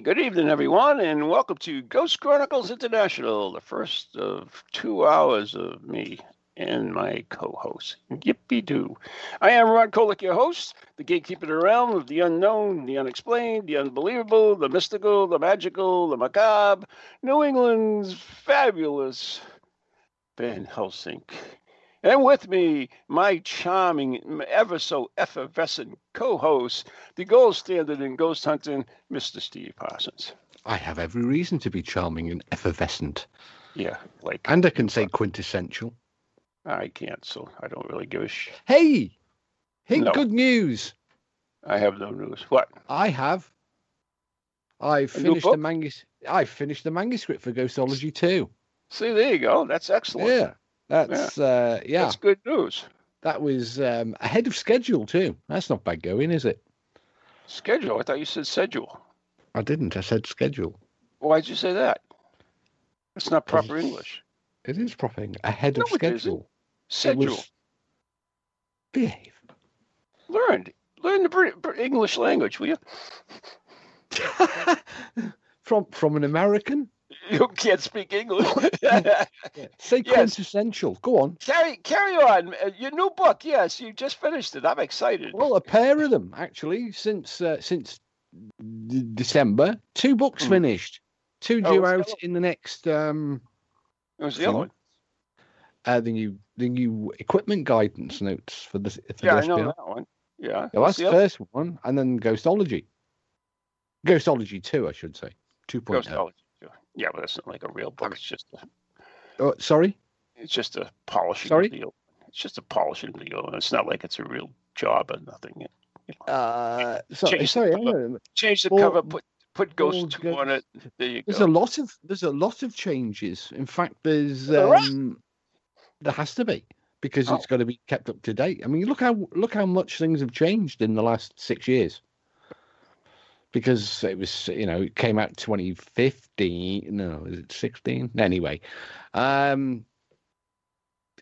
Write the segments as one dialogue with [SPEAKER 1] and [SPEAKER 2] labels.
[SPEAKER 1] Good evening, everyone, and welcome to Ghost Chronicles International, the first of two hours of me and my co-host. Yippee doo! I am Ron Kolek, your host, the gatekeeper of the realm of the unknown, the unexplained, the unbelievable, the mystical, the magical, the macabre, New England's fabulous Van Helsing. And with me, my charming, ever so effervescent co-host, the gold standard in ghost hunting, Mr. Steve Parsons.
[SPEAKER 2] I have every reason to be charming and effervescent.
[SPEAKER 1] Yeah, like
[SPEAKER 2] And I can say uh, quintessential.
[SPEAKER 1] I can't, so I don't really give a sh.
[SPEAKER 2] Hey! Hey,
[SPEAKER 1] No.
[SPEAKER 2] good news!
[SPEAKER 1] I have no news. What?
[SPEAKER 2] I have. I finished the
[SPEAKER 1] book?
[SPEAKER 2] manus. I finished the manuscript for Ghostology 2.
[SPEAKER 1] See, there you go. That's excellent.
[SPEAKER 2] Yeah. That's uh yeah.
[SPEAKER 1] That's good news.
[SPEAKER 2] That was um ahead of schedule too. That's not bad going, is it?
[SPEAKER 1] Schedule. I thought you said schedule.
[SPEAKER 2] I didn't. I said schedule.
[SPEAKER 1] Why'd you say that? That's not proper English.
[SPEAKER 2] It is proper. Ahead
[SPEAKER 1] No,
[SPEAKER 2] of schedule.
[SPEAKER 1] Schedule.
[SPEAKER 2] was- Behave.
[SPEAKER 1] Learn. Learn the Brit- Brit- English language, will you?
[SPEAKER 2] from from an American?
[SPEAKER 1] You can't speak English.
[SPEAKER 2] Say
[SPEAKER 1] Yes.
[SPEAKER 2] quintessential. Go on.
[SPEAKER 1] carry carry on. Uh, Your new book. Yes, you just finished it. I'm excited.
[SPEAKER 2] Well, a pair of them actually since uh, since d- December. Two books
[SPEAKER 1] Hmm.
[SPEAKER 2] finished. Two due
[SPEAKER 1] what's the
[SPEAKER 2] out in the next um
[SPEAKER 1] It was the other one.
[SPEAKER 2] uh, the new the new equipment guidance notes for the for
[SPEAKER 1] Yeah,
[SPEAKER 2] the
[SPEAKER 1] I know that one. Yeah. What's
[SPEAKER 2] that's
[SPEAKER 1] the
[SPEAKER 2] first one, and then Ghostology. Ghostology two, I should say. Two point oh.
[SPEAKER 1] Ghostology. Yeah, but that's not like a real book. It's just a,
[SPEAKER 2] Oh, sorry.
[SPEAKER 1] it's just a polishing
[SPEAKER 2] Sorry?
[SPEAKER 1] deal. It's just a polishing deal. and It's not like it's a real job or nothing. You know,
[SPEAKER 2] Uh, so,
[SPEAKER 1] Change
[SPEAKER 2] sorry.
[SPEAKER 1] cover. change the
[SPEAKER 2] Well,
[SPEAKER 1] cover, put put Ghost two on it. There you
[SPEAKER 2] There's
[SPEAKER 1] go.
[SPEAKER 2] a lot of there's a lot of changes. In fact, there's
[SPEAKER 1] There
[SPEAKER 2] um, there has to be because
[SPEAKER 1] Oh.
[SPEAKER 2] it's got to be kept up to date. I mean, look how look how much things have changed in the last six years. Because it was, you know, it came out 2015. No, is it 16? Anyway, um,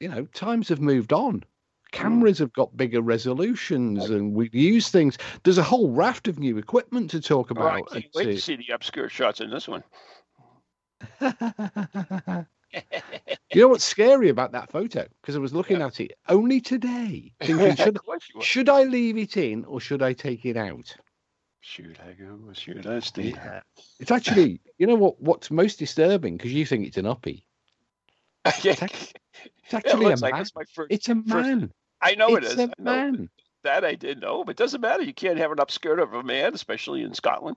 [SPEAKER 2] you know, times have moved on. Cameras have got bigger resolutions, and we use things. There's a whole raft of new equipment to talk
[SPEAKER 1] Oh, I
[SPEAKER 2] about.
[SPEAKER 1] can't
[SPEAKER 2] and
[SPEAKER 1] wait
[SPEAKER 2] to-
[SPEAKER 1] to see the obscure shots in this one.
[SPEAKER 2] you know what's scary about that photo? Because I was looking at it only today, thinking, should,
[SPEAKER 1] of course you will.
[SPEAKER 2] should I leave it in or should I take it out?
[SPEAKER 1] Should I go? or Should I stay?
[SPEAKER 2] It's actually, you know what? What's most disturbing? Because you think it's an uppie.
[SPEAKER 1] yeah.
[SPEAKER 2] It's
[SPEAKER 1] It
[SPEAKER 2] actually a
[SPEAKER 1] looks like
[SPEAKER 2] man.
[SPEAKER 1] it's first.
[SPEAKER 2] It's a
[SPEAKER 1] first-
[SPEAKER 2] man.
[SPEAKER 1] I know
[SPEAKER 2] it's
[SPEAKER 1] it is.
[SPEAKER 2] a
[SPEAKER 1] I
[SPEAKER 2] man.
[SPEAKER 1] That I did know, but it doesn't matter. You can't have an upskirt of a man, especially in Scotland.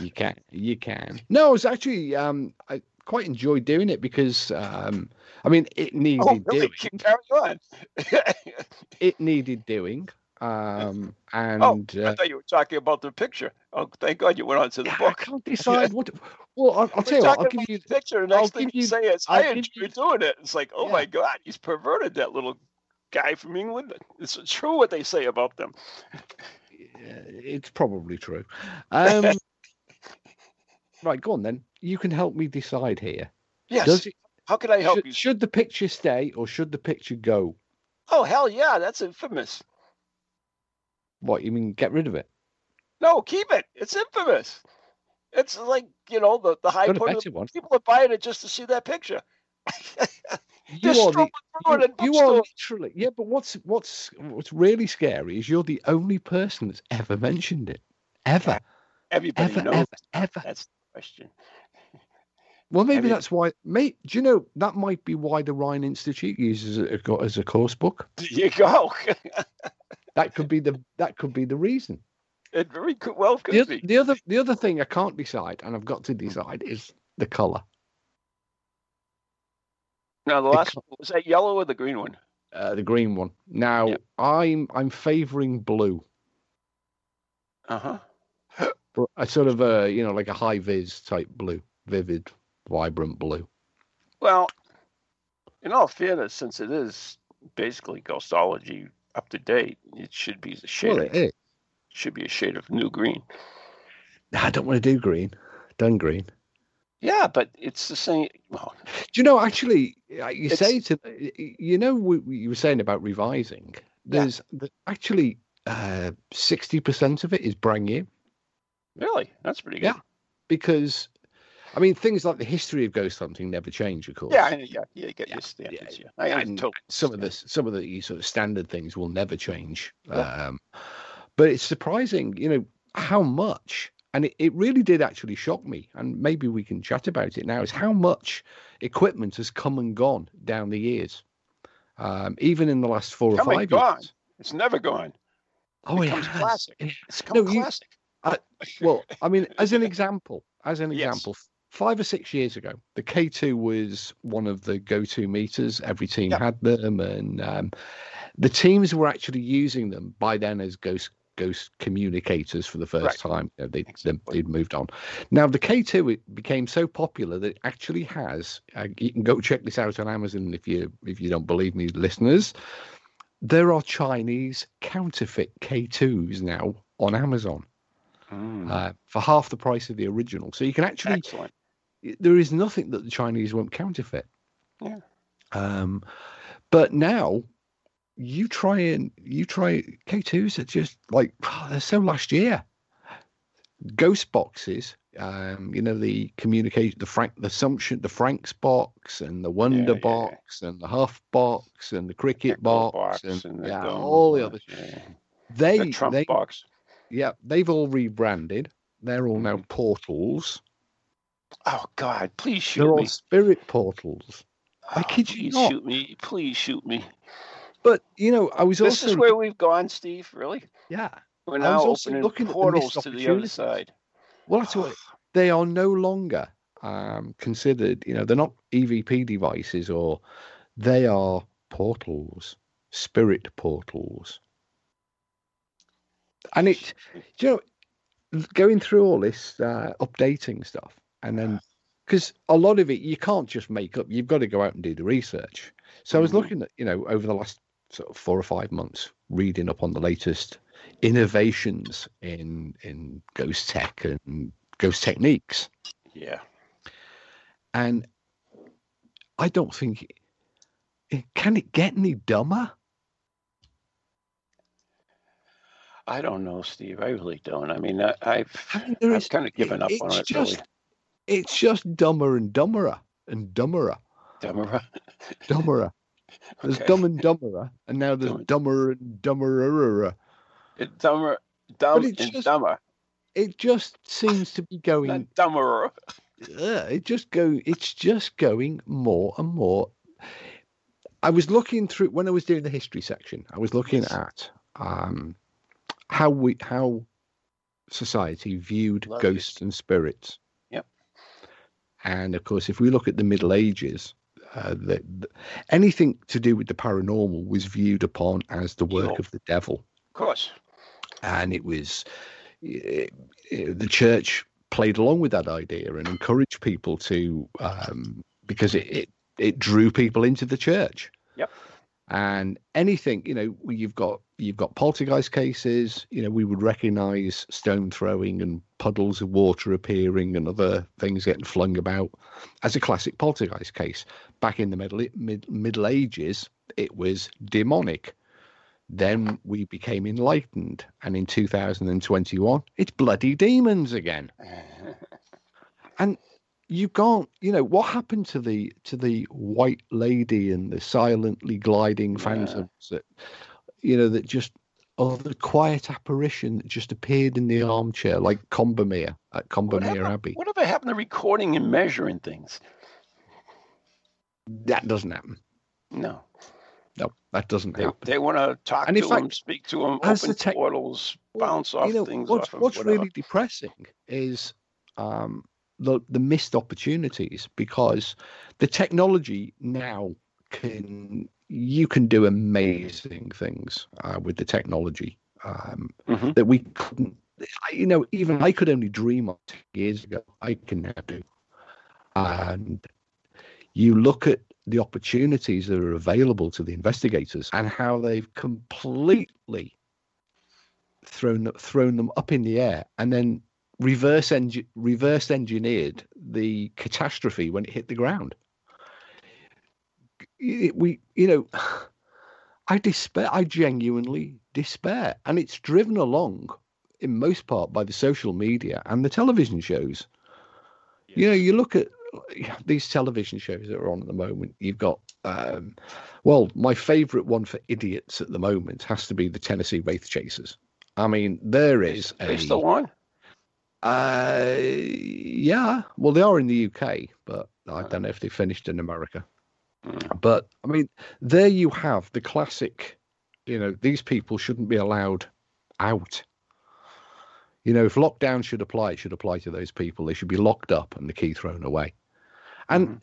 [SPEAKER 2] You can. You can. No, it's actually. Um, I quite enjoyed doing it because, um, I mean, it needed
[SPEAKER 1] Oh, really?
[SPEAKER 2] doing.
[SPEAKER 1] Carry on.
[SPEAKER 2] It needed doing. Um, and
[SPEAKER 1] oh, I
[SPEAKER 2] uh,
[SPEAKER 1] thought you were talking about the picture. Oh, thank God you went on to the
[SPEAKER 2] I
[SPEAKER 1] book.
[SPEAKER 2] I can't decide what. Well, I'll, I'll tell you what. I'll give you.
[SPEAKER 1] the picture. The
[SPEAKER 2] I'll
[SPEAKER 1] next thing
[SPEAKER 2] give
[SPEAKER 1] you
[SPEAKER 2] you-
[SPEAKER 1] say is,
[SPEAKER 2] I'll
[SPEAKER 1] "I enjoy
[SPEAKER 2] you-
[SPEAKER 1] doing it." It's like, oh
[SPEAKER 2] Yeah.
[SPEAKER 1] my God, he's perverted that little guy from England. It's true what they say about them.
[SPEAKER 2] Yeah, it's probably true. Um, right, go on then. You can help me decide here.
[SPEAKER 1] Yes.
[SPEAKER 2] Does it,
[SPEAKER 1] How can I help
[SPEAKER 2] should,
[SPEAKER 1] you?
[SPEAKER 2] should the picture stay or should the picture go?
[SPEAKER 1] Oh hell yeah, that's infamous.
[SPEAKER 2] What you mean? Get rid of it?
[SPEAKER 1] No, keep it. It's infamous. It's like you know the the high
[SPEAKER 2] Got
[SPEAKER 1] point. Of
[SPEAKER 2] better one.
[SPEAKER 1] people are buying it just to see that picture.
[SPEAKER 2] You are the,
[SPEAKER 1] strolling through it
[SPEAKER 2] you, you are literally yeah. But what's what's what's really scary is you're the only person that's ever mentioned it, ever,
[SPEAKER 1] Everybody
[SPEAKER 2] ever,
[SPEAKER 1] knows.
[SPEAKER 2] ever, ever.
[SPEAKER 1] That's the question.
[SPEAKER 2] Well, maybe that's why. May do you know that might be why the Rhine Institute uses it as a- as a course book.
[SPEAKER 1] There you go.
[SPEAKER 2] That could be the that could be the reason.
[SPEAKER 1] it very could, well could
[SPEAKER 2] The
[SPEAKER 1] be.
[SPEAKER 2] the other the other thing I can't decide, and I've got to decide, is the color.
[SPEAKER 1] Now the last one, was that yellow or the green one?
[SPEAKER 2] uh, the green one. Now
[SPEAKER 1] Yep.
[SPEAKER 2] I'm I'm favouring blue.
[SPEAKER 1] Uh huh.
[SPEAKER 2] a sort of a you know like a high vis type blue, vivid, vibrant blue.
[SPEAKER 1] Well, in all fairness, since it is basically Ghostology up to date, it should be a shade.
[SPEAKER 2] Well,
[SPEAKER 1] of,
[SPEAKER 2] it
[SPEAKER 1] should be a shade of new green.
[SPEAKER 2] I don't want to do green. Done green.
[SPEAKER 1] Yeah, but it's the same. Well,
[SPEAKER 2] Do you know actually? uh, You say to you know we, we- you were saying about revising. There's the, actually uh, sixty percent of it is brand new
[SPEAKER 1] really, that's pretty good.
[SPEAKER 2] Yeah. because. I mean, things like the history of ghost hunting never change, of course.
[SPEAKER 1] Yeah, yeah, yeah. You get
[SPEAKER 2] Yeah,
[SPEAKER 1] your standards.
[SPEAKER 2] yeah,
[SPEAKER 1] Yeah, I
[SPEAKER 2] and
[SPEAKER 1] totally
[SPEAKER 2] some of the some of the sort of standard things will never change.
[SPEAKER 1] Yeah.
[SPEAKER 2] Um, but it's surprising, you know, how much, and it, it really did actually shock me. And maybe we can chat about it now. Is how much equipment has come and gone down the years, um, even in the last four
[SPEAKER 1] Come
[SPEAKER 2] or five
[SPEAKER 1] gone.
[SPEAKER 2] years.
[SPEAKER 1] It's never gone.
[SPEAKER 2] Oh, it
[SPEAKER 1] becomes
[SPEAKER 2] has.
[SPEAKER 1] classic. It's become
[SPEAKER 2] No, you-
[SPEAKER 1] classic.
[SPEAKER 2] well, I mean, as an example, as an
[SPEAKER 1] Yes.
[SPEAKER 2] example, five or six years ago, the K2 was one of the go-to meters. Every team
[SPEAKER 1] Yep.
[SPEAKER 2] had them, and um, the teams were actually using them by then as ghost ghost communicators for the first
[SPEAKER 1] Right.
[SPEAKER 2] time. You know, they,
[SPEAKER 1] Exactly.
[SPEAKER 2] they'd moved on. Now the K2 it became so popular that it actually has. Uh, you can go check this out on Amazon if you if you don't believe me, listeners. There are Chinese counterfeit K2s now on Amazon
[SPEAKER 1] Mm,
[SPEAKER 2] uh, for half the price of the original. So you can actually,
[SPEAKER 1] excellent.
[SPEAKER 2] There is nothing that the Chinese won't counterfeit.
[SPEAKER 1] Yeah.
[SPEAKER 2] Um, but now you try and you try K2s are just like they're so last year. Ghost boxes, um, you know the communication, the Frank, the Assumption, the Frank's box, and the Wonder
[SPEAKER 1] yeah, yeah.
[SPEAKER 2] box, and the Huff box, and the Cricket
[SPEAKER 1] Echo
[SPEAKER 2] box, and,
[SPEAKER 1] and the
[SPEAKER 2] yeah, all the
[SPEAKER 1] box,
[SPEAKER 2] others.
[SPEAKER 1] yeah.
[SPEAKER 2] They,
[SPEAKER 1] The Trump
[SPEAKER 2] they,
[SPEAKER 1] box.
[SPEAKER 2] yeah, they've all rebranded. They're all now portals.
[SPEAKER 1] Oh God! Please shoot
[SPEAKER 2] They're
[SPEAKER 1] me.
[SPEAKER 2] all spirit portals. I
[SPEAKER 1] Oh,
[SPEAKER 2] kid you
[SPEAKER 1] please
[SPEAKER 2] not.
[SPEAKER 1] shoot me. Please shoot me.
[SPEAKER 2] But you know, I was
[SPEAKER 1] This
[SPEAKER 2] also This
[SPEAKER 1] is where we've gone, Steve. Really?
[SPEAKER 2] yeah.
[SPEAKER 1] We're
[SPEAKER 2] I was also
[SPEAKER 1] opening
[SPEAKER 2] looking at the
[SPEAKER 1] portals to the other side.
[SPEAKER 2] Well, that's what they are no longer um, considered. You know, they're not EVP devices, or they are portals, spirit portals. And it, you know, going through all this uh, updating stuff, and then because a lot of it you can't just make up. You've got to go out and do the research. So I was
[SPEAKER 1] Mhm.
[SPEAKER 2] looking at, you know, over the last sort of four or five months, reading up on the latest innovations in in ghost tech and ghost techniques,
[SPEAKER 1] Yeah.
[SPEAKER 2] and I don't think it, can it get any dumber.
[SPEAKER 1] I don't know, Steve. I really don't. I mean, I, I've
[SPEAKER 2] mean,
[SPEAKER 1] I've
[SPEAKER 2] is-
[SPEAKER 1] kind of given up on it.
[SPEAKER 2] just
[SPEAKER 1] really.
[SPEAKER 2] It's just dumber and dumberer and dumberer,
[SPEAKER 1] Dumber.
[SPEAKER 2] dumberer. There's
[SPEAKER 1] Okay.
[SPEAKER 2] dumb and dumberer, and now there's
[SPEAKER 1] Dumb
[SPEAKER 2] dumber and dumberer.
[SPEAKER 1] It dumber, dumb
[SPEAKER 2] it's
[SPEAKER 1] and
[SPEAKER 2] just
[SPEAKER 1] dumber.
[SPEAKER 2] It just seems to be going
[SPEAKER 1] dumberer.
[SPEAKER 2] uh, it just go it's just going more and more i was looking through when i was doing the history section i was looking
[SPEAKER 1] Yes.
[SPEAKER 2] at um how we how society viewed
[SPEAKER 1] Love
[SPEAKER 2] ghosts and spirits. And of course if we look at the middle ages uh, the, the, anything to do with the paranormal was viewed upon as the work of the devil
[SPEAKER 1] Of course.
[SPEAKER 2] and it was eh, eh, the church played along with that idea and encouraged people to um, because it, it it drew people into the church.
[SPEAKER 1] Yep.
[SPEAKER 2] And anything you know, you've got you've got poltergeist cases. You know, we would recognise stone throwing and puddles of water appearing and other things getting flung about as a classic poltergeist case. Back in the middle mid, Middle Ages, it was demonic. Then we became enlightened, and in 2021, it's bloody demons again. And you can't, you know, what happened to the to the white lady and the silently gliding
[SPEAKER 1] Yeah.
[SPEAKER 2] phantoms that, you know, that just or the quiet apparition that just appeared in the armchair like Combermere at Combermere
[SPEAKER 1] Whatever,
[SPEAKER 2] Abbey.
[SPEAKER 1] whatever happened to recording and measuring things?
[SPEAKER 2] That doesn't happen.
[SPEAKER 1] No.
[SPEAKER 2] No, that doesn't
[SPEAKER 1] They,
[SPEAKER 2] happen.
[SPEAKER 1] they want to talk
[SPEAKER 2] And
[SPEAKER 1] to
[SPEAKER 2] fact,
[SPEAKER 1] them, speak to them, open
[SPEAKER 2] the tech-
[SPEAKER 1] portals,
[SPEAKER 2] Well,
[SPEAKER 1] bounce off
[SPEAKER 2] you know,
[SPEAKER 1] things
[SPEAKER 2] what's,
[SPEAKER 1] off of
[SPEAKER 2] what's
[SPEAKER 1] whatever.
[SPEAKER 2] really depressing is um, the the missed opportunities because the technology now can you can do amazing things uh, with the technology um,
[SPEAKER 1] Mhm.
[SPEAKER 2] that we couldn't you know, even I could only dream of years ago. I can now do, and you look at the opportunities that are available to the investigators and how they've completely thrown thrown them up in the air and then reverse engi- reverse engineered the catastrophe when it hit the ground. We, you know, I despair. I genuinely despair, and it's driven along in most part by the social media and the television shows. Yes. You know, you look at these television shows that are on at the moment. You've got, um, well, my favourite one for idiots at the moment has to be the Tennessee Wraith Chasers. I mean, there is
[SPEAKER 1] they a, still on.
[SPEAKER 2] Uh, yeah. Well, they are in the UK, but I don't know if they finished in America. But I mean, there you have the classic. You know, these people shouldn't be allowed out. You know, if lockdown should apply, it should apply to those people. They should be locked up and the key thrown away. And mm.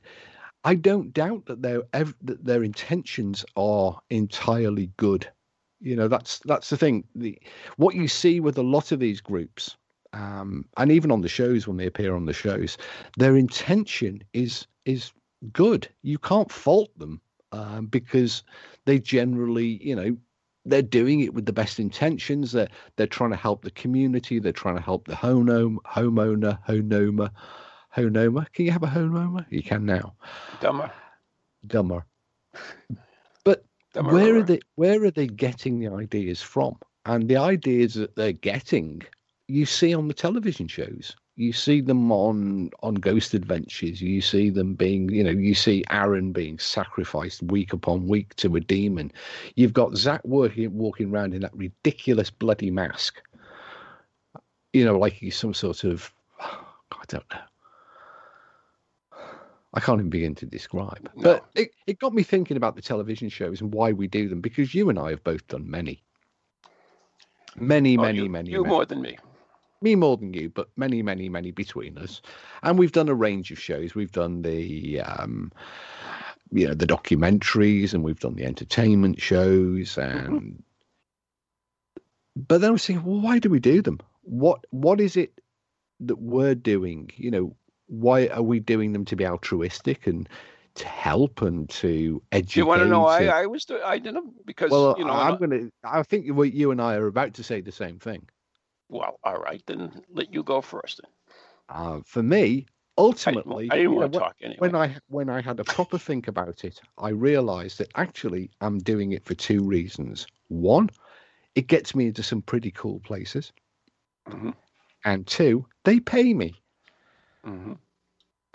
[SPEAKER 2] I don't doubt that their that their intentions are entirely good. You know, that's that's the thing. The what you see with a lot of these groups um, and even on the shows when they appear on the shows, their intention is is good. You can't fault them um, because they generally, you know, they're doing it with the best intentions. They're they're trying to help the community. They're trying to help the home homeowner, honoma, honoma. Can you have a homeowner? You can now.
[SPEAKER 1] Dumber.
[SPEAKER 2] Dumber. But Dumber where are they? Where are they getting the ideas from? And the ideas that they're getting you see on the television shows. You see them on on Ghost Adventures. You see them being, you know, you see Aaron being sacrificed week upon week to a demon. You've got Zach working walking around in that ridiculous bloody mask. You know, like he's some sort of I don't know. I can't even begin to describe. No. But it, it got me thinking about the television shows and why we do them because you and I have both done many. Many, oh, many,
[SPEAKER 1] you,
[SPEAKER 2] many.
[SPEAKER 1] You
[SPEAKER 2] many.
[SPEAKER 1] more than me
[SPEAKER 2] me more than you, but many, many, many between us. And we've done a range of shows. We've done the, um, you know, the documentaries, and we've done the entertainment shows, mm-hmm. and. Mm-hmm. But then I was thinking, well, why do we do them? What What is it that we're doing? You know, why are we doing them to be altruistic and to help and to educate?
[SPEAKER 1] You want to know? I, I was I did them because
[SPEAKER 2] well,
[SPEAKER 1] you know
[SPEAKER 2] I'm going to. I think what you and I are about to say the same thing.
[SPEAKER 1] Well, all right, then let you go first. Then.
[SPEAKER 2] Uh, for me, ultimately,
[SPEAKER 1] I, I didn't want to talk anyway.
[SPEAKER 2] When I when I had a proper think about it, I realised that actually I'm doing it for two reasons. One, it gets me into some pretty cool places, mm-hmm. and two, they pay me, mm-hmm.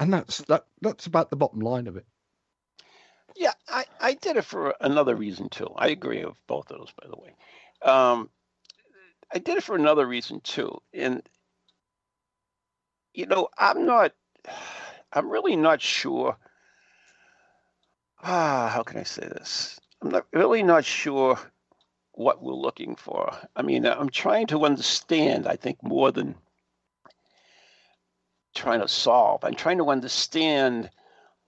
[SPEAKER 2] and that's that. That's about the bottom line of it.
[SPEAKER 1] Yeah, I, I did it for another reason too. I agree with both of those, by the way. Um, I did it for another reason too. And you know, I'm not I'm really not sure ah, how can I say this? I'm not really not sure what we're looking for. I mean, I'm trying to understand, I think, more than trying to solve. I'm trying to understand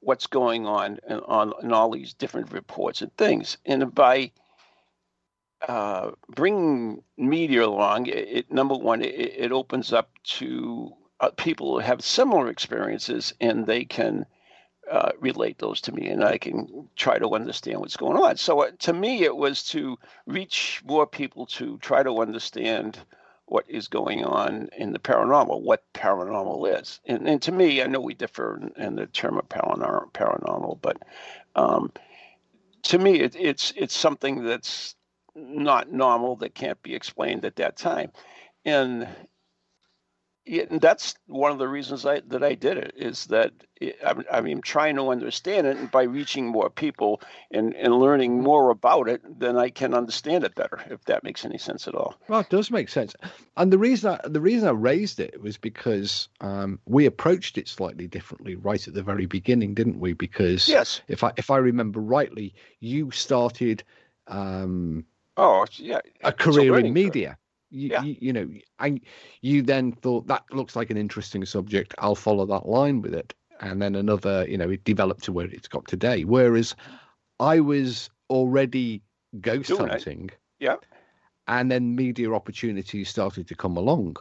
[SPEAKER 1] what's going on in, on in all these different reports and things. And by uh, bringing media along, it, it number one, it, it, opens up to uh, people who have similar experiences, and they can uh, relate those to me, and I can try to understand what's going on. So uh, to me, it was to reach more people to try to understand what is going on in the paranormal, what paranormal is. And, and to me, I know we differ in, in the term of paranormal, paranormal but um, to me, it, it's it's something that's not normal that can't be explained at that time. And and that's one of the reasons I, that I did it is that it, I, I mean, trying to understand it and by reaching more people and, and learning more about it, then I can understand it better. If that makes any sense at all.
[SPEAKER 2] Well, it does make sense. And the reason I, the reason I raised it was because um, we approached it slightly differently right at the very beginning, didn't we? Because
[SPEAKER 1] yes,
[SPEAKER 2] if I if I remember rightly, you started. Um,
[SPEAKER 1] Oh, yeah.
[SPEAKER 2] A career in media. You, yeah. you, you, know, and you then thought that looks like an interesting subject. I'll follow that line with it. And then another, you know, it developed to where it's got today. Whereas I was already ghost Doing hunting.
[SPEAKER 1] It. Yeah.
[SPEAKER 2] and then media opportunities started to come along.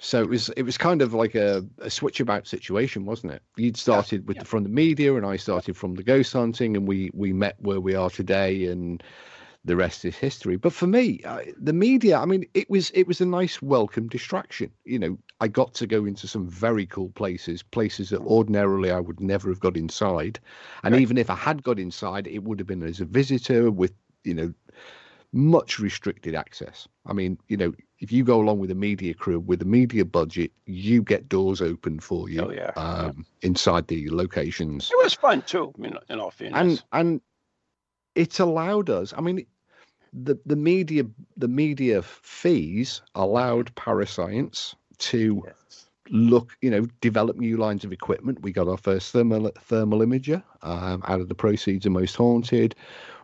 [SPEAKER 2] So it was it was kind of like a, a switch about situation, wasn't it? You'd started yeah, with yeah. The, from the media, and I started from the ghost hunting, and we we met where we are today, and the rest is history. But for me, uh, the media, I mean, it was it was a nice welcome distraction. You know, I got to go into some very cool places, places that ordinarily I would never have got inside, and right. even if I had got inside, it would have been as a visitor with you know much restricted access. I mean, you know, if you go along with a media crew with a media budget, you get doors open for you.
[SPEAKER 1] Oh, yeah.
[SPEAKER 2] Um, yeah. Inside the locations.
[SPEAKER 1] It was fun too. I mean, in all fairness.
[SPEAKER 2] And and it allowed us. I mean, the the media the media fees allowed Parascience to. Yes. Look, you know, develop new lines of equipment. We got our first thermal thermal imager um, out of the proceeds of Most Haunted.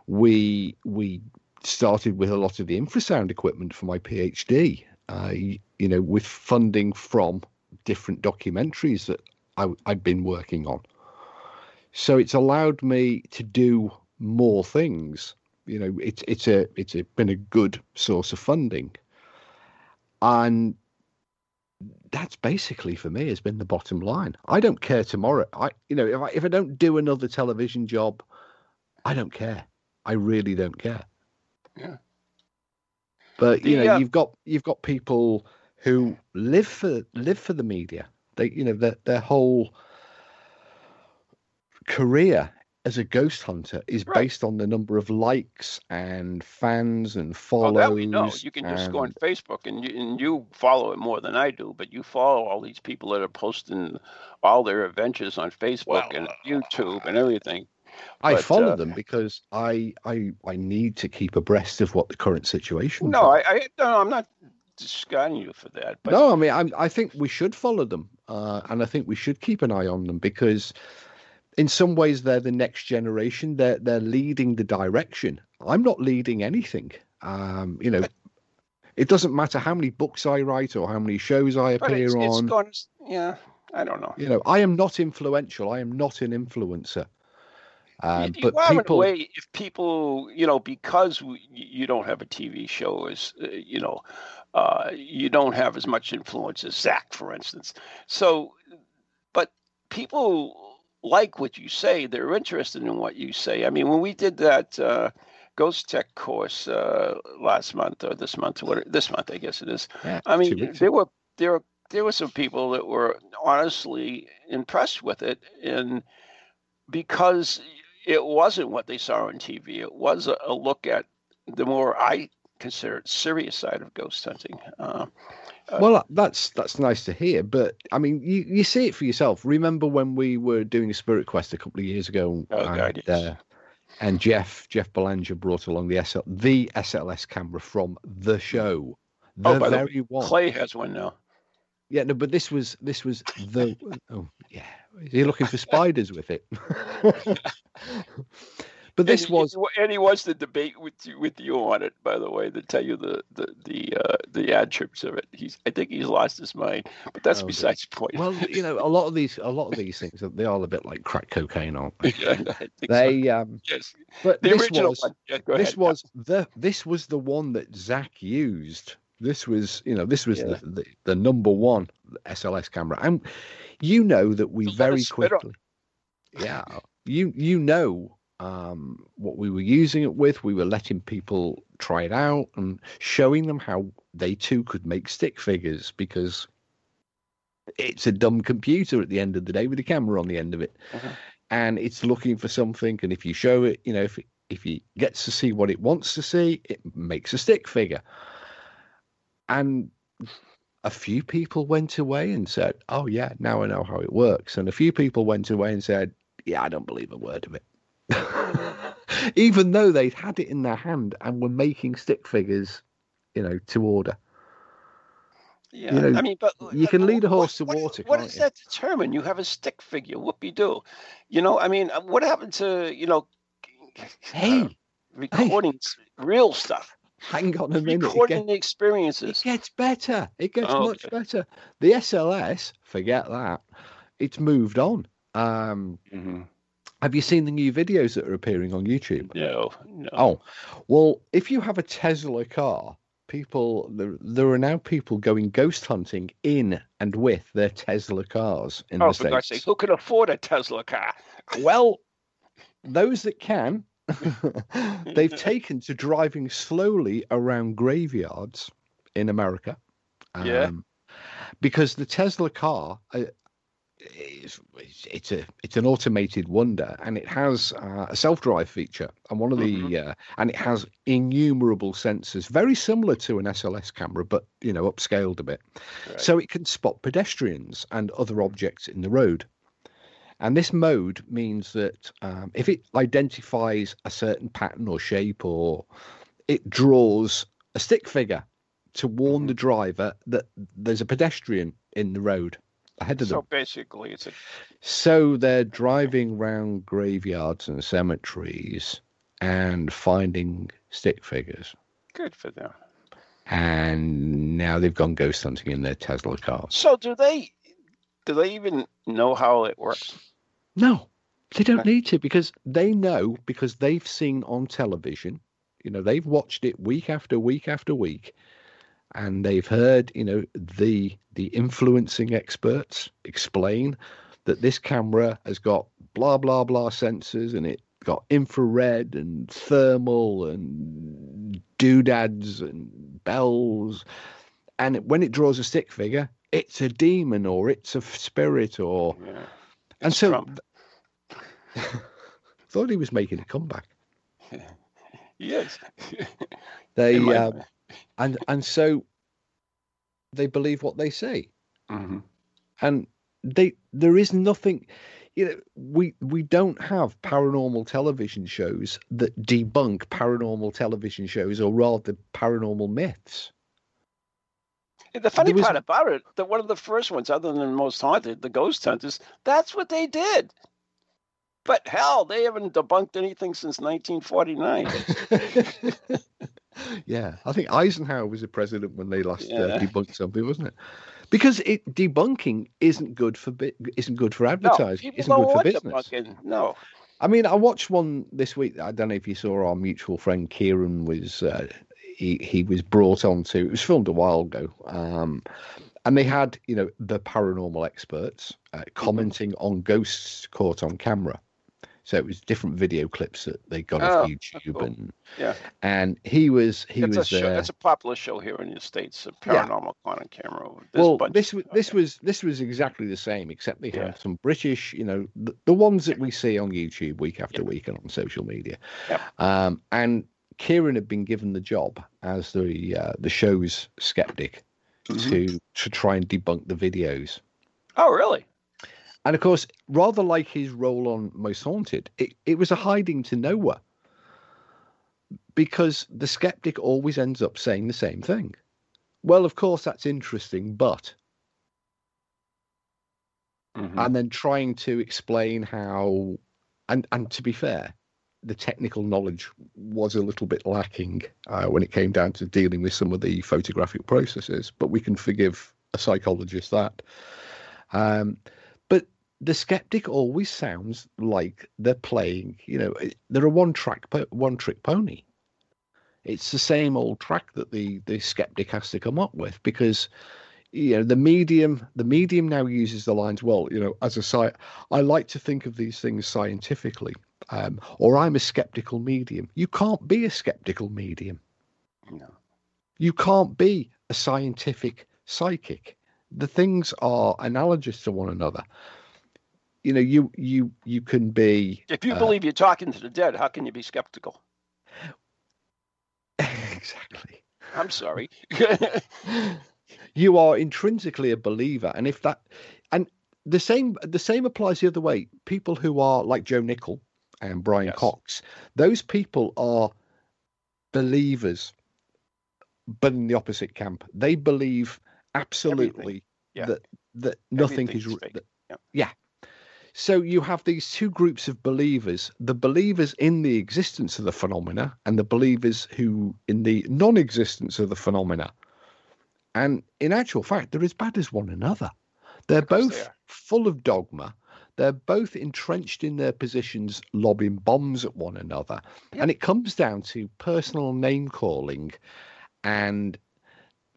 [SPEAKER 2] We we started with a lot of the infrasound equipment for my PhD. Uh, you know, with funding from different documentaries that I, I'd been working on. So it's allowed me to do more things. You know, it's it's a it's a, been a good source of funding, and that's basically for me has been the bottom line. I don't care tomorrow. I you know if I if I don't do another television job, I don't care. I really don't care.
[SPEAKER 1] Yeah.
[SPEAKER 2] But you know, uh, you've got you've got people who live for live for the media. They you know their their whole career as a ghost hunter is right. based on the number of likes and fans and follows. Well, that we know.
[SPEAKER 1] You can just and... go on Facebook and you, and you follow it more than I do, but you follow all these people that are posting all their adventures on Facebook well, and YouTube and everything.
[SPEAKER 2] I but, follow uh, them because I, I I need to keep abreast of what the current situation.
[SPEAKER 1] No, I, I no, I'm not discarding you for that. But...
[SPEAKER 2] No, I mean i I think we should follow them, uh, and I think we should keep an eye on them because, in some ways, they're the next generation. They're they're leading the direction. I'm not leading anything. Um, you know, it doesn't matter how many books I write or how many shows I appear it's,
[SPEAKER 1] it's
[SPEAKER 2] on.
[SPEAKER 1] Gone, yeah, I don't know.
[SPEAKER 2] You know, I am not influential. I am not an influencer. Um,
[SPEAKER 1] you, but people, way, if people, you know, because we, you don't have a TV show, as uh, you know, uh, you don't have as much influence as Zach, for instance. So, but people like what you say; they're interested in what you say. I mean, when we did that uh, Ghost Tech course uh, last month or this month, what this month, I guess it is. Yeah, I mean, there were there were there were some people that were honestly impressed with it, and because it wasn't what they saw on TV. It was a, a look at the more I consider it serious side of ghost hunting. Uh,
[SPEAKER 2] uh, well, that's that's nice to hear, but I mean, you, you see it for yourself. Remember when we were doing a Spirit Quest a couple of years ago,
[SPEAKER 1] oh, and, God, yes. uh,
[SPEAKER 2] and Jeff Jeff Belanger brought along the SL, the SLS camera from the show, the
[SPEAKER 1] oh, by very the way, one. Clay has one now.
[SPEAKER 2] Yeah, no, but this was this was the oh yeah. He looking for spiders with it? but this
[SPEAKER 1] and
[SPEAKER 2] was
[SPEAKER 1] and he wants to debate with you with you on it. By the way, to tell you the the the uh, the attributes of it. He's I think he's lost his mind, but that's oh, besides the point.
[SPEAKER 2] Well, you know, a lot of these a lot of these things they are a bit like crack cocaine, aren't they?
[SPEAKER 1] yeah,
[SPEAKER 2] they so. um
[SPEAKER 1] yes,
[SPEAKER 2] but the this was yeah, this ahead. was the this was the one that Zach used this was, you know, this was yeah. the, the, the number one SLS camera, and you know that we very quickly, yeah, you you know um, what we were using it with. We were letting people try it out and showing them how they too could make stick figures because it's a dumb computer at the end of the day with a camera on the end of it, uh-huh. and it's looking for something. And if you show it, you know, if if it gets to see what it wants to see, it makes a stick figure. And a few people went away and said, Oh, yeah, now I know how it works. And a few people went away and said, Yeah, I don't believe a word of it. Even though they'd had it in their hand and were making stick figures, you know, to order.
[SPEAKER 1] Yeah, you know, I mean, but
[SPEAKER 2] you can lead a horse
[SPEAKER 1] what,
[SPEAKER 2] to water.
[SPEAKER 1] What, what does that determine? You have a stick figure. Whoopie do. You know, I mean, uh, what happened to you know?
[SPEAKER 2] Hey,
[SPEAKER 1] uh, recordings, hey. real stuff
[SPEAKER 2] hang on a minute.
[SPEAKER 1] Recording the experiences.
[SPEAKER 2] It gets better. It gets oh, much okay. better. The SLS, forget that. It's moved on. Um, mm-hmm. Have you seen the new videos that are appearing on YouTube?
[SPEAKER 1] No, no.
[SPEAKER 2] Oh, well, if you have a Tesla car, people there, there are now people going ghost hunting in and with their Tesla cars in
[SPEAKER 1] oh,
[SPEAKER 2] the states.
[SPEAKER 1] sake, who can afford a Tesla car?
[SPEAKER 2] Well, those that can, they've taken to driving slowly around graveyards in America.
[SPEAKER 1] Yeah.
[SPEAKER 2] Um, Because the Tesla car uh, is it's a it's an automated wonder, and it has uh, a self-drive feature, and one of the uh, and it has innumerable sensors, very similar to an SLS camera, but you know upscaled a bit,
[SPEAKER 1] Right.
[SPEAKER 2] so it can spot pedestrians and other objects in the road. And this mode means that um, if it identifies a certain pattern or shape, or it draws a stick figure to warn the driver that there's a pedestrian in the road ahead of them.
[SPEAKER 1] So basically, it's a
[SPEAKER 2] So they're driving round graveyards and cemeteries and finding stick figures.
[SPEAKER 1] good for them.
[SPEAKER 2] And now they've gone ghost hunting in their Tesla cars.
[SPEAKER 1] So do they? Do they even know how it works?
[SPEAKER 2] No, they don't need to because they know because they've seen on television, you know, they've watched it week after week after week, and they've heard, you know, the the influencing experts explain that this camera has got blah blah blah sensors and it got infrared and thermal and doodads and bells and when it draws a stick figure it's a demon or it's a spirit or
[SPEAKER 1] Yeah.
[SPEAKER 2] and so
[SPEAKER 1] Trump.
[SPEAKER 2] thought he was making a comeback.
[SPEAKER 1] Yes.
[SPEAKER 2] They. And and so they believe what they say,
[SPEAKER 1] Mhm.
[SPEAKER 2] and they there is nothing. You know, we we don't have paranormal television shows that debunk paranormal television shows, or rather paranormal myths.
[SPEAKER 1] The funny
[SPEAKER 2] was-
[SPEAKER 1] part about it, that one of the first ones, other than Most Haunted, the Ghost Hunters, that's what they did. But hell, they haven't debunked anything since 1949.
[SPEAKER 2] yeah, I think Eisenhower was the president when they last uh,
[SPEAKER 1] Yeah.
[SPEAKER 2] debunked something, wasn't it? Because it debunking isn't good for bi- isn't good for advertising,
[SPEAKER 1] people
[SPEAKER 2] isn't good for business.
[SPEAKER 1] debunking. No.
[SPEAKER 2] I mean, I watched one this week. I don't know if you saw our mutual friend Kieran was uh, he he was brought on to. It was filmed a while ago, um, and they had you know the paranormal experts uh, commenting on ghosts caught on camera. So it was different video clips that they got
[SPEAKER 1] Oh,
[SPEAKER 2] off YouTube,
[SPEAKER 1] cool.
[SPEAKER 2] and
[SPEAKER 1] Yeah.
[SPEAKER 2] and he was he
[SPEAKER 1] It's a
[SPEAKER 2] was
[SPEAKER 1] show.
[SPEAKER 2] there.
[SPEAKER 1] It's a popular show here in the states. A
[SPEAKER 2] Yeah.
[SPEAKER 1] paranormal on camera. There's
[SPEAKER 2] well, this
[SPEAKER 1] of-
[SPEAKER 2] was this was this was exactly the same, except they
[SPEAKER 1] Yeah.
[SPEAKER 2] had some British, you know, the, the ones that we see on YouTube week after week and on social media.
[SPEAKER 1] Yep.
[SPEAKER 2] Um, and Kieran had been given the job as the uh, the show's skeptic
[SPEAKER 1] Mhm.
[SPEAKER 2] to to try and debunk the videos.
[SPEAKER 1] Oh, really?
[SPEAKER 2] And of course, rather like his role on Most Haunted, it, it was a hiding to nowhere. Because the skeptic always ends up saying the same thing. Well, of course, that's interesting, but
[SPEAKER 1] Mhm.
[SPEAKER 2] and then trying to explain how and and to be fair the technical knowledge was a little bit lacking uh, when it came down to dealing with some of the photographic processes but we can forgive a psychologist that um, the skeptic always sounds like they're playing you know they're a one track one trick pony. It's the same old track that the the skeptic has to come up with because you know the medium the medium now uses the lines well you know as a site, i like to think of these things scientifically um, or i'm a skeptical medium. You can't be a skeptical medium.
[SPEAKER 1] No.
[SPEAKER 2] you can't be a scientific psychic. The things are analogous to one another you know you you you can be
[SPEAKER 1] If you
[SPEAKER 2] uh,
[SPEAKER 1] believe you're talking to the dead, how can you be skeptical?
[SPEAKER 2] exactly
[SPEAKER 1] I'm sorry.
[SPEAKER 2] you are intrinsically a believer and if that and the same the same applies the other way people who are like joe nickell and brian
[SPEAKER 1] Yes.
[SPEAKER 2] cox those people are believers but in the opposite camp they believe absolutely
[SPEAKER 1] Yeah.
[SPEAKER 2] that that nothing is that-
[SPEAKER 1] Yeah.
[SPEAKER 2] yeah so you have these two groups of believers the believers in the existence of the phenomena and the believers who in the non-existence of the phenomena. And in actual fact they're as bad as one another. They're both
[SPEAKER 1] they
[SPEAKER 2] full of dogma. They're both entrenched in their positions, lobbing bombs at one another. And it comes down to personal name calling and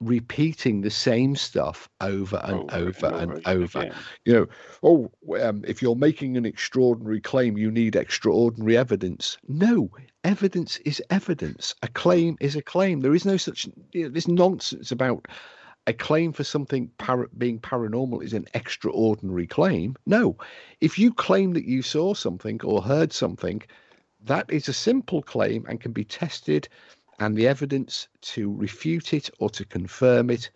[SPEAKER 2] repeating the same stuff over and over, over and over. Again. You know, oh, um, if you're making an extraordinary claim, you need extraordinary evidence. No, evidence is evidence. A claim is a claim. There is no such you know, this nonsense about a claim for something para- being paranormal is an extraordinary claim. No, if you claim that you saw something or heard something, that is a simple claim and can be tested and the evidence to refute it or to confirm it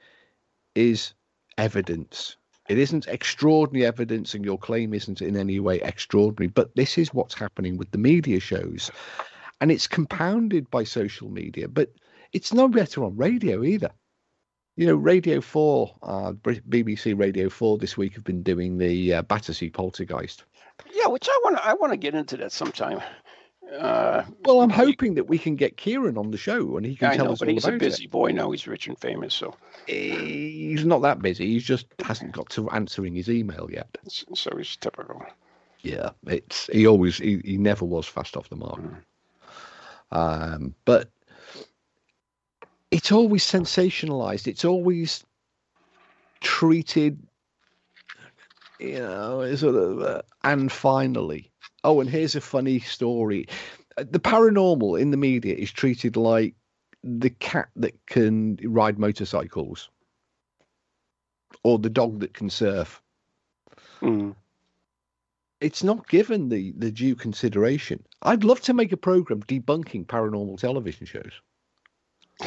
[SPEAKER 2] is evidence. It isn't extraordinary evidence, and your claim isn't in any way extraordinary. But this is what's happening with the media shows. And it's compounded by social media, but it's no better on radio either. You know, Radio 4, uh, BBC Radio 4 this week have been doing the uh, Battersea Poltergeist.
[SPEAKER 1] Yeah, which I want to I want to get into that sometime.
[SPEAKER 2] Uh, well, I'm hoping that we can get Kieran on the show and he can
[SPEAKER 1] I
[SPEAKER 2] tell
[SPEAKER 1] know,
[SPEAKER 2] us
[SPEAKER 1] but
[SPEAKER 2] all
[SPEAKER 1] he's
[SPEAKER 2] about
[SPEAKER 1] a busy
[SPEAKER 2] it.
[SPEAKER 1] boy now. He's rich and famous, so
[SPEAKER 2] he's not that busy. He just hasn't got to answering his email yet.
[SPEAKER 1] So he's typical.
[SPEAKER 2] Yeah, it's he always he, he never was fast off the mark. Mm. Um, but it's always sensationalized. It's always treated, you know, sort of. Uh, and finally, oh, and here's a funny story. Uh, the paranormal in the media is treated like the cat that can ride motorcycles or the dog that can surf.
[SPEAKER 1] Mm.
[SPEAKER 2] It's not given the, the due consideration. I'd love to make a program debunking paranormal television shows.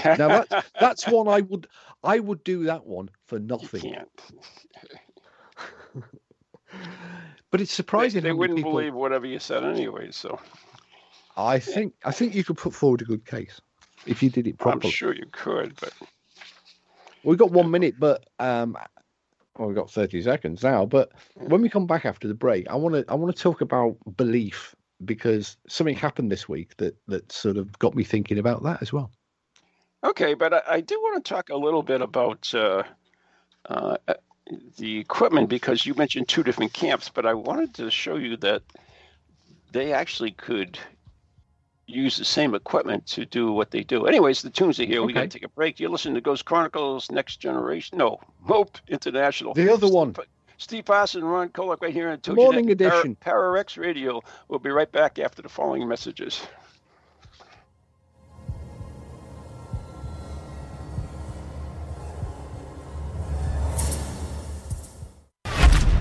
[SPEAKER 2] now that's that's one I would I would do that one for nothing. but it's surprising.
[SPEAKER 1] They, they wouldn't people... believe whatever you said anyway. So
[SPEAKER 2] I think I think you could put forward a good case if you did it properly.
[SPEAKER 1] I'm sure you could, but
[SPEAKER 2] we've got one minute, but um, well, we've got 30 seconds now. But when we come back after the break, I want to I want to talk about belief because something happened this week that that sort of got me thinking about that as well.
[SPEAKER 1] Okay, but I, I do want to talk a little bit about uh, uh, the equipment because you mentioned two different camps, but I wanted to show you that they actually could use the same equipment to do what they do. Anyways, the tunes are here. Okay. We got to take a break. You're listening to Ghost Chronicles, Next Generation. No, Mope International.
[SPEAKER 2] The other one.
[SPEAKER 1] Steve Parson, Ron Kolek, right here on
[SPEAKER 2] Morning Edition.
[SPEAKER 1] Para, X Radio. We'll be right back after the following messages.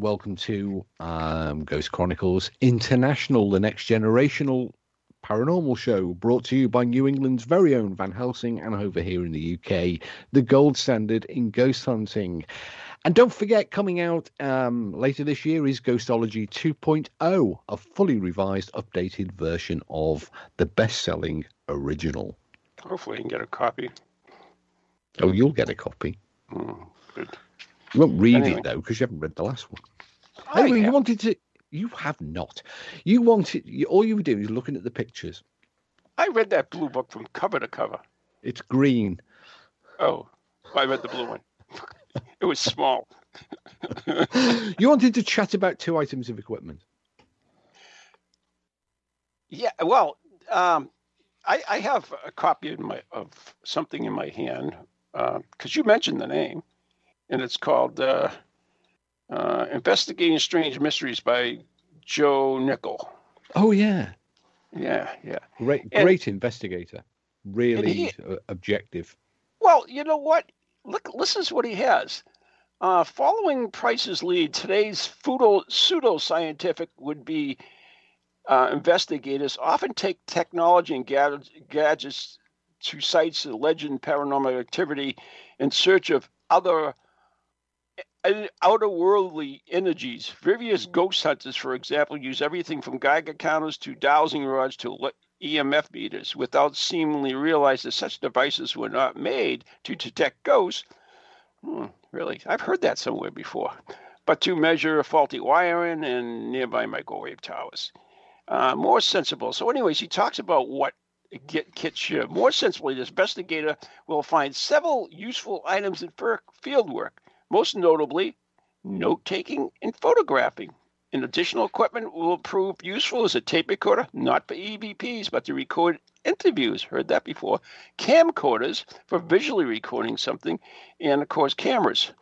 [SPEAKER 2] And welcome to um, Ghost Chronicles International, the next generational paranormal show brought to you by New England's very own Van Helsing and over here in the UK, the gold standard in ghost hunting. And don't forget, coming out um, later this year is Ghostology 2.0, a fully revised, updated version of the best selling original.
[SPEAKER 1] Hopefully, you can get a copy.
[SPEAKER 2] Oh, you'll get a copy.
[SPEAKER 1] Mm, good.
[SPEAKER 2] You won't read
[SPEAKER 1] Anyway.
[SPEAKER 2] it though because you haven't read the last one.
[SPEAKER 1] I
[SPEAKER 2] Anyway, you wanted to. You have not. You wanted. You, all you were doing is looking at the pictures.
[SPEAKER 1] I read that blue book from cover to cover.
[SPEAKER 2] It's green.
[SPEAKER 1] Oh, I read the blue one. it was small.
[SPEAKER 2] you wanted to chat about two items of equipment.
[SPEAKER 1] Yeah, well, um, I, I have a copy of my of something in my hand because you mentioned the name, and it's called uh, uh, "Investigating Strange Mysteries" by Joe Nickell.
[SPEAKER 2] Oh yeah,
[SPEAKER 1] Yeah, yeah.
[SPEAKER 2] great,
[SPEAKER 1] And-
[SPEAKER 2] great investigator. Really
[SPEAKER 1] he-
[SPEAKER 2] uh, objective.
[SPEAKER 1] Well, you know what? Look, listen to what he has. Uh, following Price's lead, today's pseudo pseudoscientific would be uh, investigators often take technology and gad- gadgets to sites of legend paranormal activity in search of other outer-worldly energies. Various ghost hunters, for example, use everything from Geiger counters to dowsing rods to le- EMF meters without seemingly realizing that such devices were not made to detect ghosts. Hmm, really? I've heard that somewhere before. But to measure faulty wiring and nearby microwave towers. Uh, more sensible. So, anyways, he talks about what get kit should. More sensibly, this investigator will find several useful items in field work, most notably note taking and photographing. And additional equipment will prove useful as a tape recorder, not for EVPs, but to record interviews. Heard that before. Camcorders for visually recording something, and of course, cameras.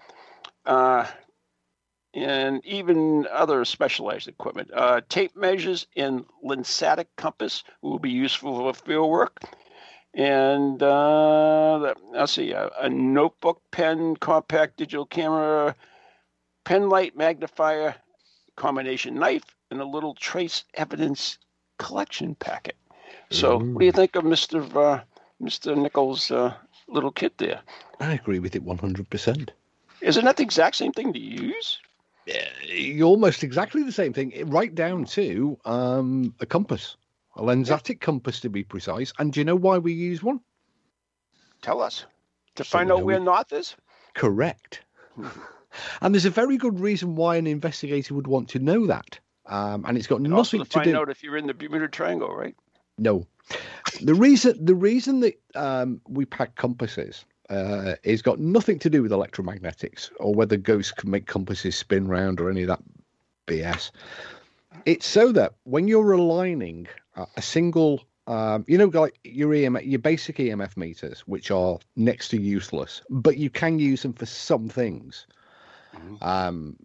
[SPEAKER 1] Uh, and even other specialized equipment. Uh, tape measures and lensatic compass will be useful for field work. And uh, let's see, a, a notebook, pen, compact digital camera, pen light magnifier, combination knife, and a little trace evidence collection packet. So, what do you think of Mister uh, Mister Nichols' uh, little kit there?
[SPEAKER 2] I agree with it one hundred percent.
[SPEAKER 1] Isn't that the exact same thing to use?
[SPEAKER 2] Yeah, almost exactly the same thing, right down to um, a compass, a lensatic compass to be precise. And do you know why we use one?
[SPEAKER 1] Tell us to
[SPEAKER 2] So
[SPEAKER 1] find out where
[SPEAKER 2] we-
[SPEAKER 1] north is.
[SPEAKER 2] Correct. and there's a very good reason why an investigator would want to know that. Um, and it's got
[SPEAKER 1] And
[SPEAKER 2] nothing
[SPEAKER 1] to do.
[SPEAKER 2] to
[SPEAKER 1] find
[SPEAKER 2] do.
[SPEAKER 1] out if you're in the Bermuda Triangle, right?
[SPEAKER 2] No. The reason the reason that um, we pack compasses uh, is got nothing to do with electromagnetics or whether ghosts can make compasses spin round or any of that BS. It's so that when you're aligning a single, um, you know, like your EMF, your basic EMF meters, which are next to useless, but you can use them for some things. Um,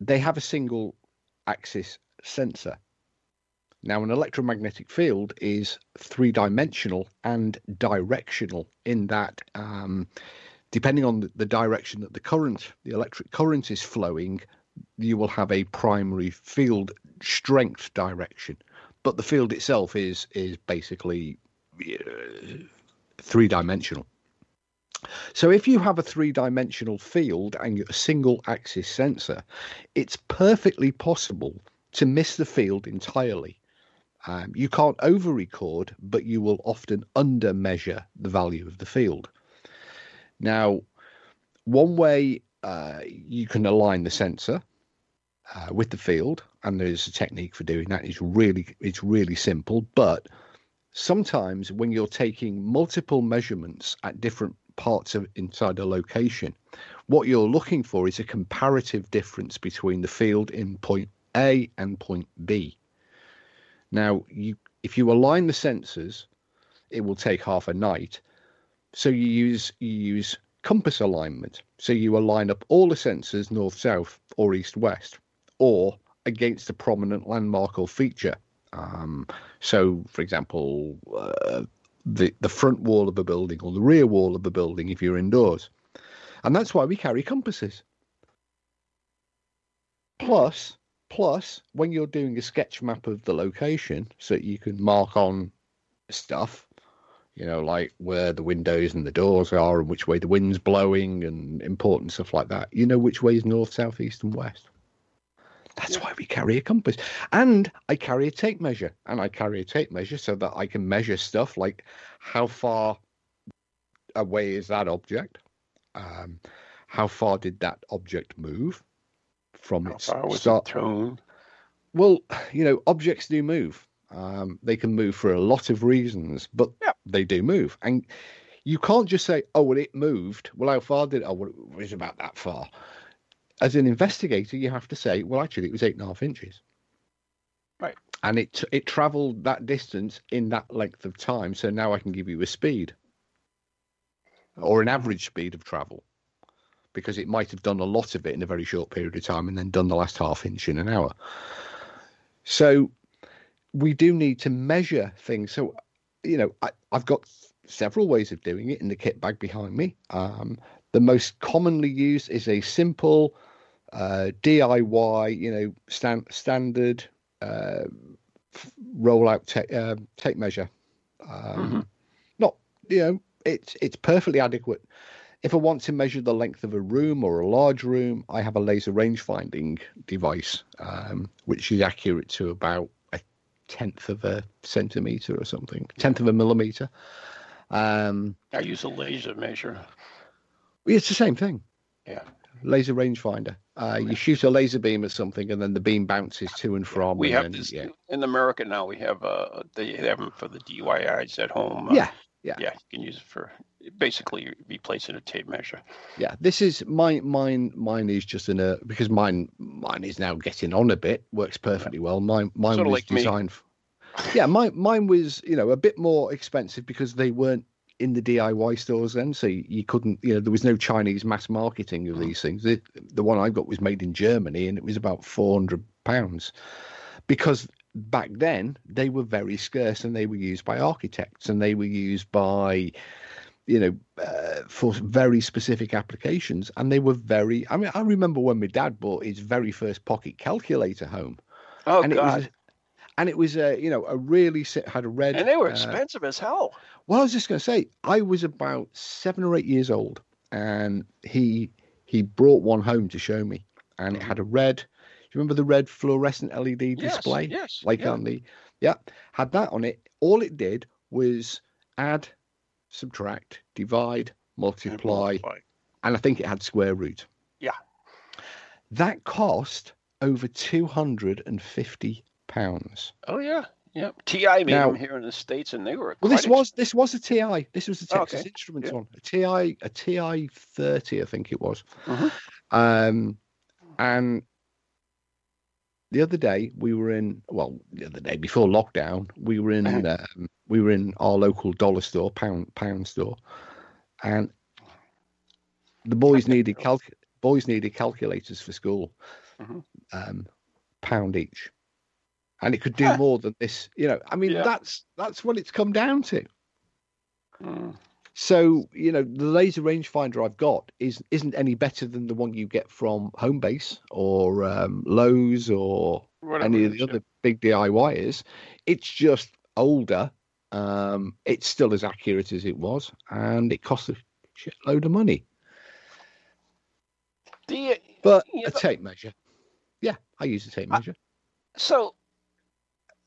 [SPEAKER 2] they have a single axis sensor. Now, an electromagnetic field is three dimensional and directional in that, um, depending on the direction that the current, the electric current is flowing, you will have a primary field strength direction. But the field itself is is basically three dimensional. So if you have a three dimensional field and a single axis sensor, it's perfectly possible to miss the field entirely. Um, you can't over record, but you will often under measure the value of the field. Now, one way uh, you can align the sensor uh, with the field, and there's a technique for doing that. It's really it's really simple, but sometimes when you're taking multiple measurements at different parts of inside a location, what you're looking for is a comparative difference between the field in point A and point B. Now, you if you align the sensors, it will take half a night. So you use you use compass alignment. So you align up all the sensors north, south, or east, west, or against a prominent landmark or feature. Um, so, for example, uh, the the front wall of a building or the rear wall of a building if you're indoors, and that's why we carry compasses. Plus, plus, when you're doing a sketch map of the location, so you can mark on stuff, you know, like where the windows and the doors are, and which way the wind's blowing, and important stuff like that. You know which way is north, south, east, and west. That's why we carry a compass. And I carry a tape measure. And I carry a tape measure so that I can measure stuff like how far away is that object? Um, how far did that object move from
[SPEAKER 1] How
[SPEAKER 2] its start? Well, you know, objects do move. Um, they can move for a lot of reasons, but
[SPEAKER 1] Yeah.
[SPEAKER 2] they do move. And you can't just say, "Oh, well, it moved." Well, how far did? it? Oh, well, it was about that far. As an investigator, you have to say, "Well, actually, it was eight and a half inches."
[SPEAKER 1] Right.
[SPEAKER 2] And it it travelled that distance in that length of time. So now I can give you a speed, or an average speed of travel, because it might have done a lot of it in a very short period of time, and then done the last half inch in an hour. So we do need to measure things. So, you know, I, I've got several ways of doing it in the kit bag behind me. Um, the most commonly used is a simple uh, DIY, you know, stand, standard uh, rollout ta- uh, tape measure. Um, Not, you know, it's it's perfectly adequate. If I want to measure the length of a room or a large room, I have a laser range finding device, um, which is accurate to about a tenth of a centimeter or something, tenth of a millimeter. Um,
[SPEAKER 1] I use a laser measure.
[SPEAKER 2] it's the same thing.
[SPEAKER 1] Yeah.
[SPEAKER 2] Laser rangefinder. Uh, you shoot a laser beam at something, and then the beam bounces to and from.
[SPEAKER 1] We
[SPEAKER 2] and
[SPEAKER 1] have
[SPEAKER 2] then-
[SPEAKER 1] this
[SPEAKER 2] Yeah,
[SPEAKER 1] in America now. We have uh, they have them for the DIYs at home. Uh,
[SPEAKER 2] yeah, yeah,
[SPEAKER 1] yeah. You can use it for basically replacing a tape measure.
[SPEAKER 2] yeah. This is my mine. Mine is just in a because mine mine is now getting on a bit. Works perfectly well. Mine mine
[SPEAKER 1] Sorta
[SPEAKER 2] was
[SPEAKER 1] like
[SPEAKER 2] designed. f- yeah, mine mine was you know a bit more expensive because they weren't in the DIY stores then, so you, couldn't you know there was no Chinese mass marketing of these things. The, the one I got was made in Germany and it was about four hundred pounds because back then they were very scarce and they were used by architects and they were used by you know uh, for very specific applications and they were very i mean i remember when my dad bought his very first pocket calculator home
[SPEAKER 1] Oh
[SPEAKER 2] and it
[SPEAKER 1] God!
[SPEAKER 2] was and it was a you know a really had a red
[SPEAKER 1] and they were
[SPEAKER 2] uh,
[SPEAKER 1] expensive as hell.
[SPEAKER 2] well, I was just going to say, I was about seven or eight years old, and he he brought one home to show me, and it had a red. Do you remember the red fluorescent LED
[SPEAKER 1] Mm-hmm. Yes,
[SPEAKER 2] display?
[SPEAKER 1] yes,
[SPEAKER 2] like
[SPEAKER 1] yeah.
[SPEAKER 2] on the yeah, had that on it. All it did was add, subtract, divide, multiply, and I think it had square root.
[SPEAKER 1] Yeah.
[SPEAKER 2] That cost over two hundred and fifty pounds.
[SPEAKER 1] Oh yeah, yeah. Ti made
[SPEAKER 2] Now-
[SPEAKER 1] them here in the states, and they were.
[SPEAKER 2] Well, this was this was a TI. This was a
[SPEAKER 1] Oh,
[SPEAKER 2] Texas
[SPEAKER 1] okay.
[SPEAKER 2] Instruments
[SPEAKER 1] Yeah.
[SPEAKER 2] one. A TI, a TI thirty, I think it was.
[SPEAKER 1] Mhm.
[SPEAKER 2] Um, and the other day we were in. Well, the other day before lockdown, we were in.
[SPEAKER 1] Uh-huh.
[SPEAKER 2] Um, we were in our local dollar store, pound pound store, and the boys needed calc- boys needed calculators for school,
[SPEAKER 1] Mhm.
[SPEAKER 2] um, pound each, and it could do more than this. You know, I mean,
[SPEAKER 1] Yeah.
[SPEAKER 2] that's that's what it's come down to.
[SPEAKER 1] Mm.
[SPEAKER 2] So you know the laser rangefinder I've got is isn't any better than the one you get from Homebase or um, Lowe's or
[SPEAKER 1] Whatever
[SPEAKER 2] any of the other big DIYers. It's just older. Um, it's still as accurate as it was, and it costs a shitload of money.
[SPEAKER 1] The,
[SPEAKER 2] But a tape measure, yeah, I use a tape measure.
[SPEAKER 1] so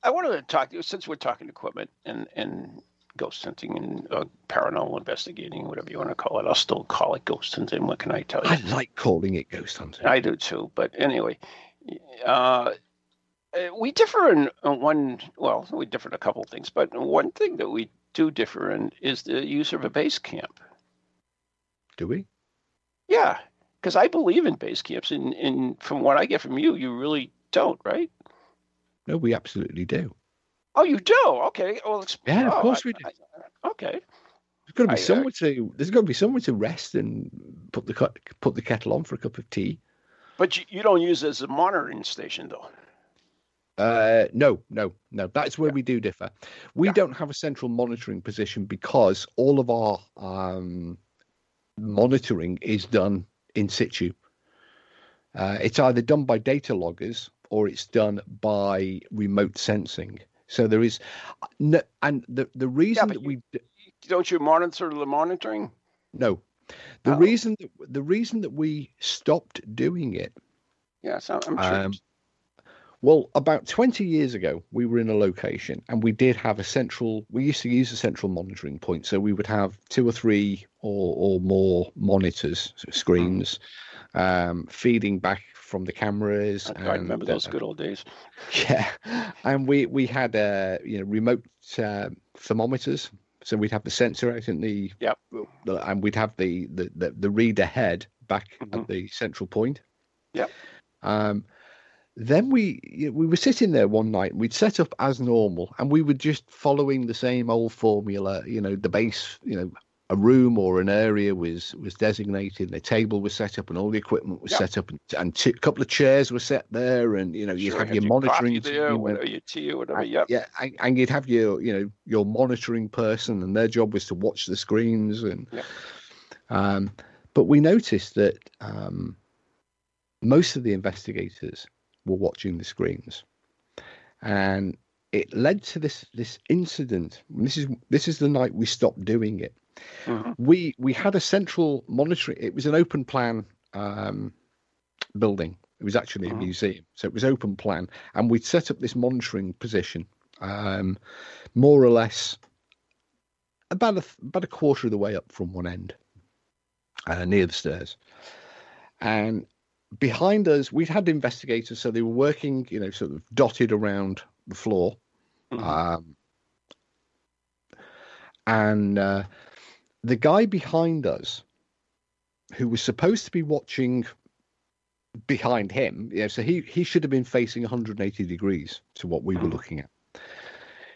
[SPEAKER 1] I wanted to talk to you since we're talking equipment and and ghost hunting and uh, paranormal investigating, whatever you want to call it. I'll still call it ghost hunting. What can I tell you?
[SPEAKER 2] I like calling it ghost hunting.
[SPEAKER 1] I do too. But anyway, uh, uh, we differ in uh, one. Well, we differ in a couple of things, but one thing that we do differ in is the use of a base camp.
[SPEAKER 2] Do we?
[SPEAKER 1] Yeah, because I believe in base camps, and, and from what I get from you, you really don't, right?
[SPEAKER 2] No, we absolutely do.
[SPEAKER 1] Oh, you do? Okay. Well,
[SPEAKER 2] Yeah, of
[SPEAKER 1] oh,
[SPEAKER 2] course
[SPEAKER 1] I-
[SPEAKER 2] we do.
[SPEAKER 1] I- okay.
[SPEAKER 2] There's got to
[SPEAKER 1] I,
[SPEAKER 2] be
[SPEAKER 1] uh,
[SPEAKER 2] somewhere to. There's got to be somewhere to rest and put the cut, put the kettle on for a cup of tea.
[SPEAKER 1] But you, you don't use it as a monitoring station, though.
[SPEAKER 2] Uh, no, no, no. That's where we do differ. We
[SPEAKER 1] Yeah.
[SPEAKER 2] don't have a central monitoring position because all of our um, monitoring is done in situ. Uh, it's either done by data loggers or it's done by remote sensing. So there is, no, and the the reason
[SPEAKER 1] but
[SPEAKER 2] that we d-
[SPEAKER 1] Don't you monitor the monitoring?
[SPEAKER 2] no, the
[SPEAKER 1] Oh.
[SPEAKER 2] reason that the reason that we stopped doing it
[SPEAKER 1] Yes, I'm I'm sure.
[SPEAKER 2] Um, Well, about 20 years ago, we were in a location and we did have a central, we used to use a central monitoring point. So we would have two or three or, or more monitors, screens, um, feeding back from the cameras.
[SPEAKER 1] I, I remember
[SPEAKER 2] and, uh,
[SPEAKER 1] those good old days.
[SPEAKER 2] Yeah, and we we had uh, you know remote uh, thermometers, so we'd have the sensor out in the
[SPEAKER 1] Yep.
[SPEAKER 2] the- and we'd have the the the, the reader head back
[SPEAKER 1] Mhm.
[SPEAKER 2] at the central point.
[SPEAKER 1] Yeah.
[SPEAKER 2] Um, then we we were sitting there one night. We'd set up as normal, and we were just following the same old formula. You know, the base. You know, a room or an area was was designated. The table was set up, and all the equipment was set up, and, and a couple of chairs were set there, and you know, you'd
[SPEAKER 1] Sure,
[SPEAKER 2] have your
[SPEAKER 1] coffee
[SPEAKER 2] monitoring
[SPEAKER 1] there,
[SPEAKER 2] team,
[SPEAKER 1] whatever, your tea or whatever.
[SPEAKER 2] and-
[SPEAKER 1] Yep.
[SPEAKER 2] Yeah, and, and you'd have your, you know, your monitoring person, and their job was to watch the screens. And
[SPEAKER 1] Yeah.
[SPEAKER 2] um, but we noticed that um, most of the investigators were watching the screens, and it led to this this incident. This is this is the night we stopped doing it.
[SPEAKER 1] Mhm.
[SPEAKER 2] We we had a central monitoring. It was an open plan um, building. It was actually a
[SPEAKER 1] Mhm.
[SPEAKER 2] museum, so it was open plan, and we'd set up this monitoring position, um, more or less about a about a quarter of the way up from one end, uh, near the stairs, and behind us we'd had investigators, so they were working, you know, sort of dotted around the floor,
[SPEAKER 1] Mhm.
[SPEAKER 2] um, and uh, the guy behind us, who was supposed to be watching behind him, yeah, so he he should have been facing 180 degrees to what we were looking at.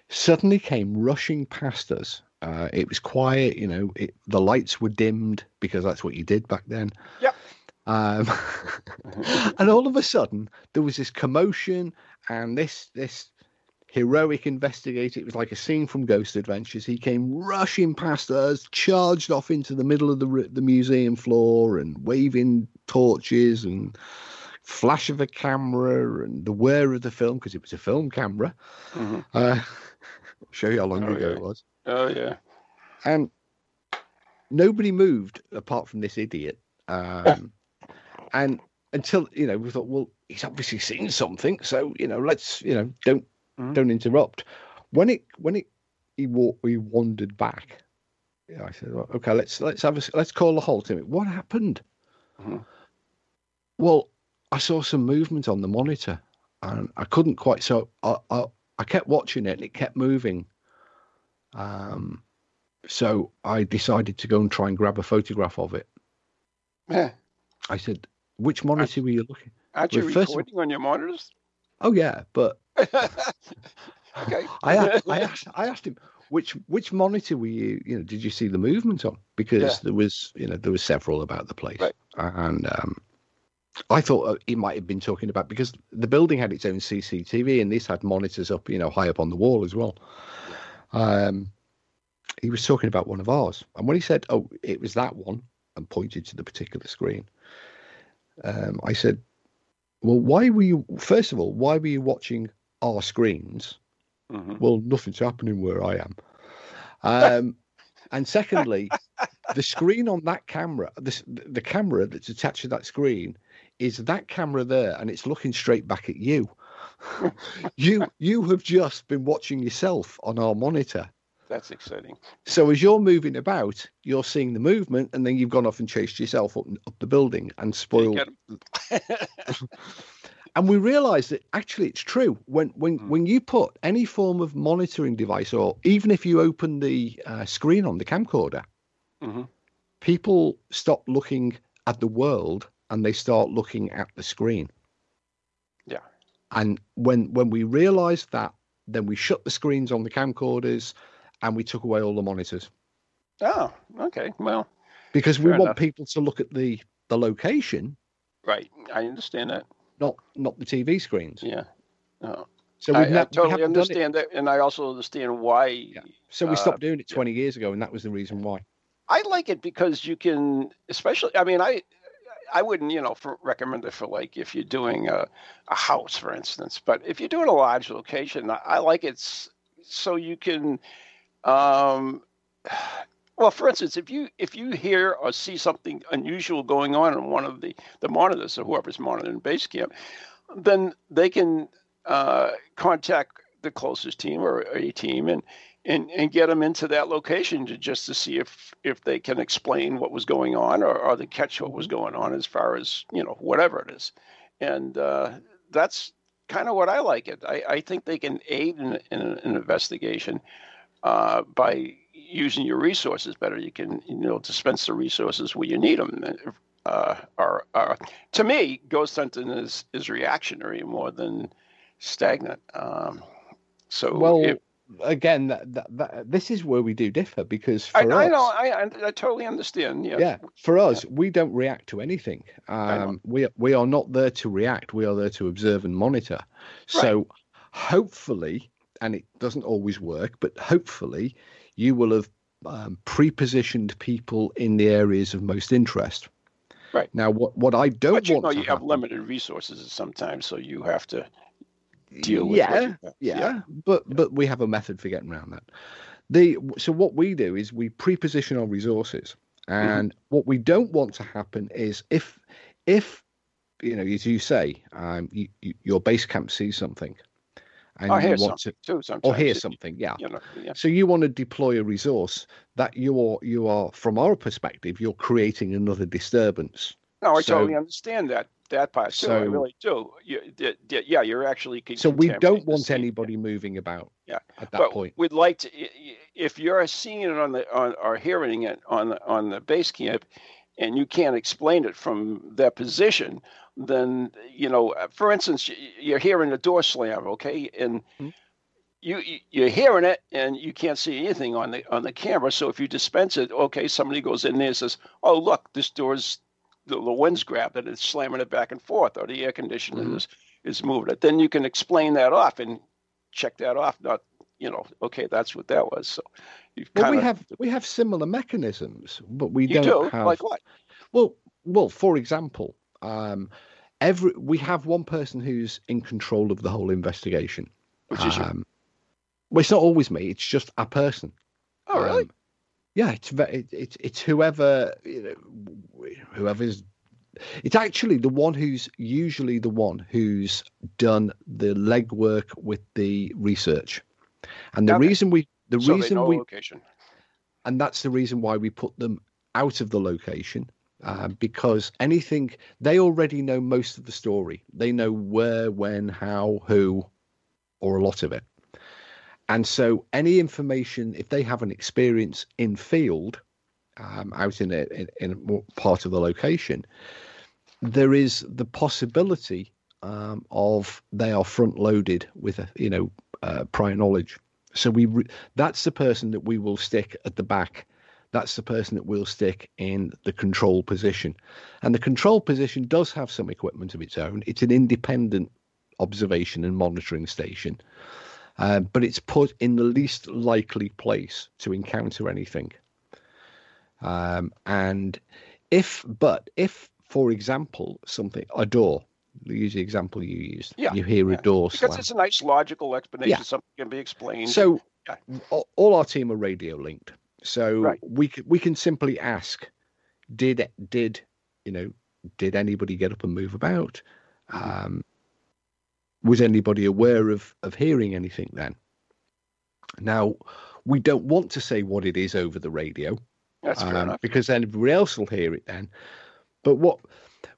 [SPEAKER 2] Suddenly came rushing past us. Uh, it was quiet, you know. It, the lights were dimmed because that's what you did back then.
[SPEAKER 1] Yep.
[SPEAKER 2] Um, and all of a sudden, there was this commotion, and this this heroic investigator. It was like a scene from Ghost Adventures. He came rushing past us, charged off into the middle of the the museum floor, and waving torches and flash of a camera and the wear of the film because it was a film camera.
[SPEAKER 1] Mhm.
[SPEAKER 2] Uh, show you how long
[SPEAKER 1] Oh,
[SPEAKER 2] ago
[SPEAKER 1] yeah.
[SPEAKER 2] it was.
[SPEAKER 1] Oh yeah.
[SPEAKER 2] And nobody moved apart from this idiot. Um, and until you know, we thought, well, he's obviously seen something, so you know, let's you know, don't
[SPEAKER 1] Mhm.
[SPEAKER 2] don't interrupt. When it when it he walked, we wandered back. Yeah, I said, well, okay, let's let's have a let's call a halt. It. What happened?
[SPEAKER 1] Mhm.
[SPEAKER 2] Well, I saw some movement on the monitor, and I couldn't quite. So I I, I kept watching it, and it kept moving. Um, so I decided to go and try and grab a photograph of it.
[SPEAKER 1] Yeah.
[SPEAKER 2] I said, "Which monitor were you looking?"
[SPEAKER 1] Aren't you
[SPEAKER 2] Well,
[SPEAKER 1] recording on your monitors?
[SPEAKER 2] Oh yeah, but
[SPEAKER 1] okay.
[SPEAKER 2] I a- I asked I asked him which which monitor were you you know did you see the movement on because
[SPEAKER 1] Yeah.
[SPEAKER 2] there was you know there was several about the place
[SPEAKER 1] Right.
[SPEAKER 2] and um, I thought uh, he might have been talking about because the building had its own CCTV and this had monitors up you know high up on the wall as well. Um, he was talking about one of ours and when he said oh it was that one and pointed to the particular screen, um, I said, well why were you first of all why were you watching our screens?
[SPEAKER 1] Mhm.
[SPEAKER 2] well, nothing's happening where I am. Um, and secondly, the screen on that camera, this, the camera that's attached to that screen, is that camera there, and it's looking straight back at you. you you have just been watching yourself on our monitor.
[SPEAKER 1] That's exciting.
[SPEAKER 2] So as you're moving about, you're seeing the movement, and then you've gone off and chased yourself up, up the building and spoiled? and we realized that actually it's true when when
[SPEAKER 1] Mm.
[SPEAKER 2] when you put any form of monitoring device or even if you open the uh, screen on the camcorder
[SPEAKER 1] Mhm.
[SPEAKER 2] people stop looking at the world and they start looking at the screen
[SPEAKER 1] Yeah.
[SPEAKER 2] and when when we realized that then we shut the screens on the camcorders and we took away all the monitors
[SPEAKER 1] Oh, okay. Well,
[SPEAKER 2] because we want
[SPEAKER 1] enough.
[SPEAKER 2] people to look at the the location
[SPEAKER 1] right. I understand that.
[SPEAKER 2] Not not the tv screens
[SPEAKER 1] Yeah. Oh.
[SPEAKER 2] so
[SPEAKER 1] I,
[SPEAKER 2] we've
[SPEAKER 1] I
[SPEAKER 2] not, we
[SPEAKER 1] totally
[SPEAKER 2] it.
[SPEAKER 1] understand that, and I also understand why.
[SPEAKER 2] So we
[SPEAKER 1] Uh,
[SPEAKER 2] stopped doing it
[SPEAKER 1] yeah.
[SPEAKER 2] 20 years ago, and that was the reason why.
[SPEAKER 1] I like it because you can, especially. I mean, I, I wouldn't, you know, for, recommend it for like if you're doing a, a house, for instance. But if you're doing a large location, I, I like it so you can, um, well, for instance, if you if you hear or see something unusual going on in one of the the monitors or whoever's monitoring base camp, then they can uh, contact the closest team or a team and and and get them into that location to just to see if if they can explain what was going on or, or they catch what was going on as far as you know whatever it is, and uh, that's kind of what I like it. I, I think they can aid in, in an investigation uh, by using your resources better. You can you know dispense the resources where you need them. Uh, are, are to me, ghost hunting is is reactionary more than stagnant. Um, so
[SPEAKER 2] Well,
[SPEAKER 1] if-
[SPEAKER 2] again, that, that, that, this is where we do differ because for
[SPEAKER 1] I,
[SPEAKER 2] us,
[SPEAKER 1] I know I, I totally understand. Yeah.
[SPEAKER 2] yeah, for us, we don't react to anything. Um, we we are not there to react. We are there to observe and monitor. So, hopefully, and it doesn't always work, but hopefully, you will have um, pre-positioned people in the areas of most interest.
[SPEAKER 1] Right.
[SPEAKER 2] Now, what what I don't
[SPEAKER 1] But you
[SPEAKER 2] want
[SPEAKER 1] know
[SPEAKER 2] to
[SPEAKER 1] you have
[SPEAKER 2] happen-
[SPEAKER 1] limited resources sometimes, so you have to deal with.
[SPEAKER 2] yeah,
[SPEAKER 1] what you have.
[SPEAKER 2] yeah, but but we have a method for getting around that. The so what we do is we pre-position our resources,
[SPEAKER 1] Mm-hmm.
[SPEAKER 2] and what we don't want to happen is if if you know as you say, um, you, you, your base camp sees something, and
[SPEAKER 1] I
[SPEAKER 2] you
[SPEAKER 1] hear
[SPEAKER 2] want
[SPEAKER 1] something
[SPEAKER 2] to or hear something, yeah.
[SPEAKER 1] You know, yeah.
[SPEAKER 2] So you want to deploy a resource that you are you are from our perspective, you're creating another disturbance.
[SPEAKER 1] No, I
[SPEAKER 2] So-
[SPEAKER 1] totally understand that that part too. I really do. You, yeah, you're actually.
[SPEAKER 2] So we don't want anybody moving about
[SPEAKER 1] Yeah.
[SPEAKER 2] at that
[SPEAKER 1] but
[SPEAKER 2] point.
[SPEAKER 1] we'd like to if you're seeing it on the on or hearing it on the on the base camp and you can't explain it from that position then you know uh, for instance you're hearing a door slam okay and
[SPEAKER 2] Mhm.
[SPEAKER 1] you you- you're hearing it and you can't see anything on the on the camera so if you dispense it okay somebody goes in there and says oh look this door's the, the wind's grabbed it it's slamming it back and forth or the air conditioner
[SPEAKER 2] Mhm.
[SPEAKER 1] is is moving it then you can explain that off and check that off not you know, okay, that's what that was. So you
[SPEAKER 2] Well, we have we have similar mechanisms, but we don't
[SPEAKER 1] do
[SPEAKER 2] have.
[SPEAKER 1] like what?
[SPEAKER 2] Well, well, for example, um, every we have one person who's in control of the whole investigation.
[SPEAKER 1] Which is you.
[SPEAKER 2] um, well, it's not always me; it's just a person.
[SPEAKER 1] Oh, really?
[SPEAKER 2] Um, yeah, it's it, it's it's whoever you know, whoever's. It's actually the one who's usually the one who's done the legwork with the research, and the
[SPEAKER 1] Okay.
[SPEAKER 2] reason we the
[SPEAKER 1] so
[SPEAKER 2] reason we
[SPEAKER 1] location.
[SPEAKER 2] and that's the reason why we put them out of the location uh, because anything they already know most of the story. They know where when how who or a lot of it. And so any information if they have an experience in field um, out in a, in, in a part of the location there is the possibility um, of they are front loaded with a, you know uh, prior knowledge. So we re- that's the person that we will stick at the back that's the person that we'll stick in the control position and the control position does have some equipment of its own it's an independent observation and monitoring station uh, but it's put in the least likely place to encounter anything um, and if but if for example something a door use the example you used
[SPEAKER 1] Yeah,
[SPEAKER 2] you hear
[SPEAKER 1] yeah.
[SPEAKER 2] a door
[SPEAKER 1] Because
[SPEAKER 2] slam
[SPEAKER 1] it's a nice logical explanation.
[SPEAKER 2] Yeah.
[SPEAKER 1] Something can be explained.
[SPEAKER 2] so
[SPEAKER 1] Yeah.
[SPEAKER 2] all our team are radio linked. So
[SPEAKER 1] Right.
[SPEAKER 2] we we can simply ask, did did you know did anybody get up and move about?
[SPEAKER 1] Mm-hmm.
[SPEAKER 2] Um, was anybody aware of of hearing anything then? Now we don't want to say what it is over the radio
[SPEAKER 1] that's
[SPEAKER 2] um, because then everybody else will hear it then. But what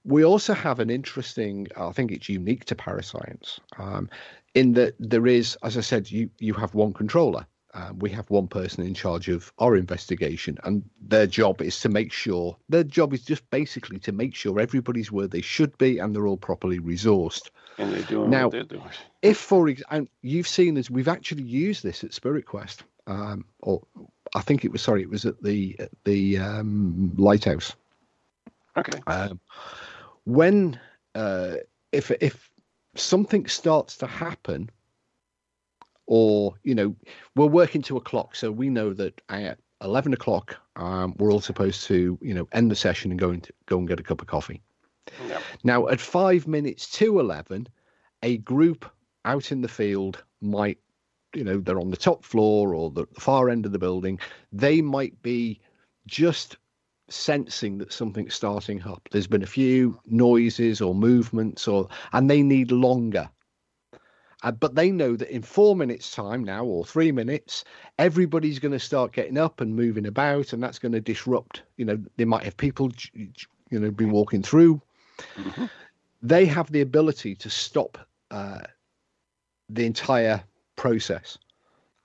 [SPEAKER 2] we also have an interesting, I think it's unique to parascience, um, in that there is, as I said, you you have one controller. Uh, we have one person in charge of our investigation, and their job is to make sure their job is just basically to make sure everybody's where they should be and they're all properly resourced.
[SPEAKER 1] And they're doing
[SPEAKER 2] now-
[SPEAKER 1] what they're doing.
[SPEAKER 2] If, for example, you've seen this, we've actually used this at Spirit Quest, um, or I think it was sorry, it was at the at the um, lighthouse.
[SPEAKER 1] Okay.
[SPEAKER 2] Um, when uh, if if something starts to happen, or you know, we're working to a clock, so we know that at eleven o'clock um, we're all supposed to you know end the session and go and go and get a cup of coffee.
[SPEAKER 1] Yeah.
[SPEAKER 2] Now at five minutes to eleven, a group out in the field might. You know, they're on the top floor or the the far end of the building. They might be just sensing that something's starting up. There's been a few noises or movements, or and they need longer. Uh, but they know that in four minutes' time now, or three minutes, everybody's going to start getting up and moving about, and that's going to disrupt. You know, they might have people, you know, been walking through. They have the ability to stop uh, the entire process,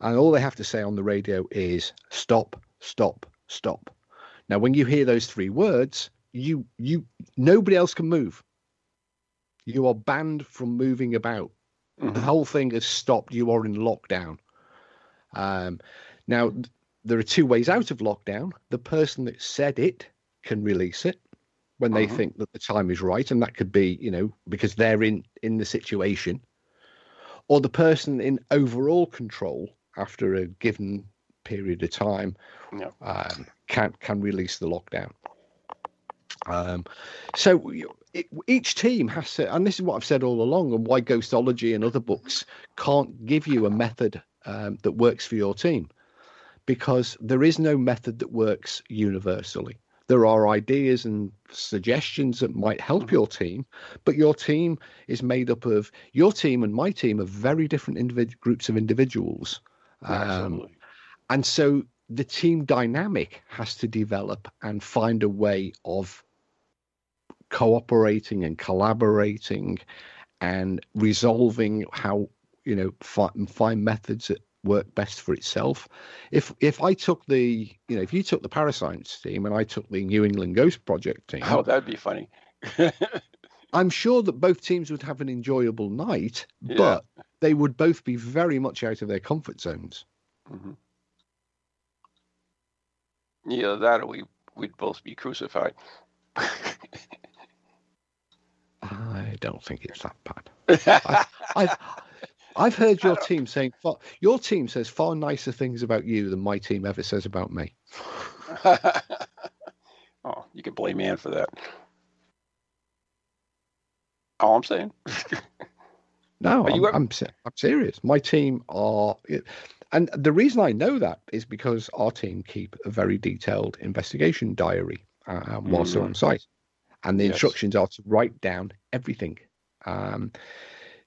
[SPEAKER 2] and all they have to say on the radio is stop, stop, stop. Now, when you hear those three words, you you nobody else can move. You are banned from moving about. The whole thing has stopped. You are in lockdown. Um, now, there are two ways out of lockdown. The person that said it can release it when they think that the time is right, and that could be, you know, because they're in in the situation, or the person in overall control after a given period of time
[SPEAKER 1] Yeah.
[SPEAKER 2] um, can can release the lockdown. Um, so it, each team has to, and this is what I've said all along, and why Ghostology and other books can't give you a method um, that works for your team, because there is no method that works universally. There are ideas and suggestions that might help your team, but your team is made up of your team and my team are very different individ- groups of individuals. Um, and so the team dynamic has to develop and find a way of cooperating and collaborating and resolving how you know fi- find methods that work best for itself if if i took the you know if you took the parascience team and i took the new england ghost project team
[SPEAKER 1] Oh, that'd be funny.
[SPEAKER 2] i'm sure that both teams would have an enjoyable night
[SPEAKER 1] Yeah.
[SPEAKER 2] but they would both be very much out of their comfort zones mm-hmm.
[SPEAKER 1] Yeah, that we we'd both be crucified.
[SPEAKER 2] I don't think it's that bad. I've I've heard your team saying far, your team says far nicer things about you than my team ever says about me.
[SPEAKER 1] oh, you can blame Ann for that. All I'm saying.
[SPEAKER 2] No, I'm,
[SPEAKER 1] ever-
[SPEAKER 2] I'm, I'm serious. My team are, and the reason I know that is because our team keep a very detailed investigation diary uh, whilst they're on site, and the
[SPEAKER 1] Yes.
[SPEAKER 2] instructions are to write down everything, um,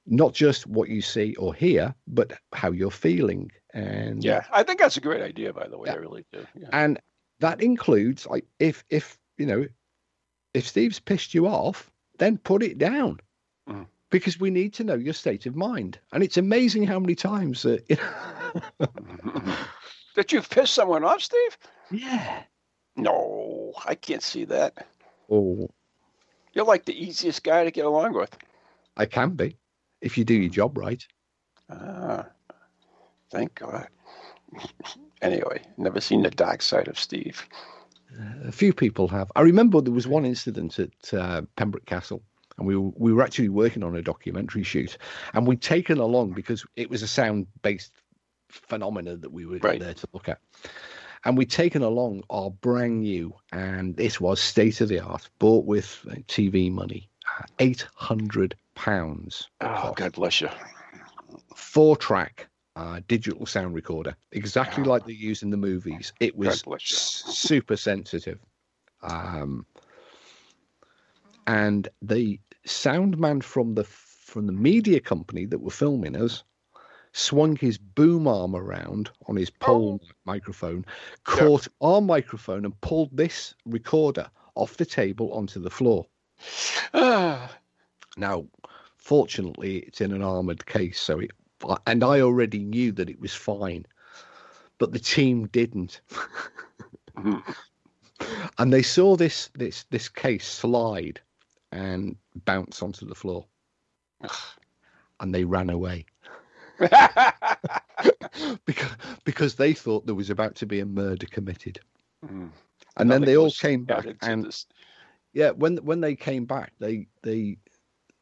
[SPEAKER 2] not just what you see or hear, but how you're feeling. And
[SPEAKER 1] Yeah, I think that's a great idea. By the way,
[SPEAKER 2] Yeah.
[SPEAKER 1] I really do. Yeah.
[SPEAKER 2] and that includes like if if you know if Steve's pissed you off, then put it down.
[SPEAKER 1] Mhm.
[SPEAKER 2] Because we need to know your state of mind, and it's amazing how many times that.
[SPEAKER 1] That you've pissed someone off, Steve?
[SPEAKER 2] yeah.
[SPEAKER 1] No, I can't see that.
[SPEAKER 2] Oh,
[SPEAKER 1] You're like the easiest guy to get along with.
[SPEAKER 2] I can be, if you do your job right.
[SPEAKER 1] Ah, thank God. anyway, never seen the dark side of Steve.
[SPEAKER 2] A few people have. I remember there was one incident at uh, Pembroke Castle, and we were, we were actually working on a documentary shoot, and we'd taken along because it was a sound-based phenomena that we were
[SPEAKER 1] Right.
[SPEAKER 2] there to look at, and we'd taken along our brand new, and this was state of the art, bought with uh, TV money, hundred pounds,
[SPEAKER 1] Oh, God bless you.
[SPEAKER 2] four-track. Uh, digital sound recorder, exactly like they use in the movies. It was super sensitive. Um, and the sound man from the from the media company that were filming us swung his boom arm around on his pole microphone, caught our microphone, and pulled this recorder off the table onto the floor.
[SPEAKER 1] Ah,
[SPEAKER 2] Now, fortunately, it's in an armored case, so it and I already knew that it was fine, but the team didn't. and they saw this this this case slide and bounce onto the floor, and they ran away because because they thought there was about to be a murder committed.
[SPEAKER 1] Mm.
[SPEAKER 2] And then they all came back, and
[SPEAKER 1] this.
[SPEAKER 2] yeah, when when they came back, they they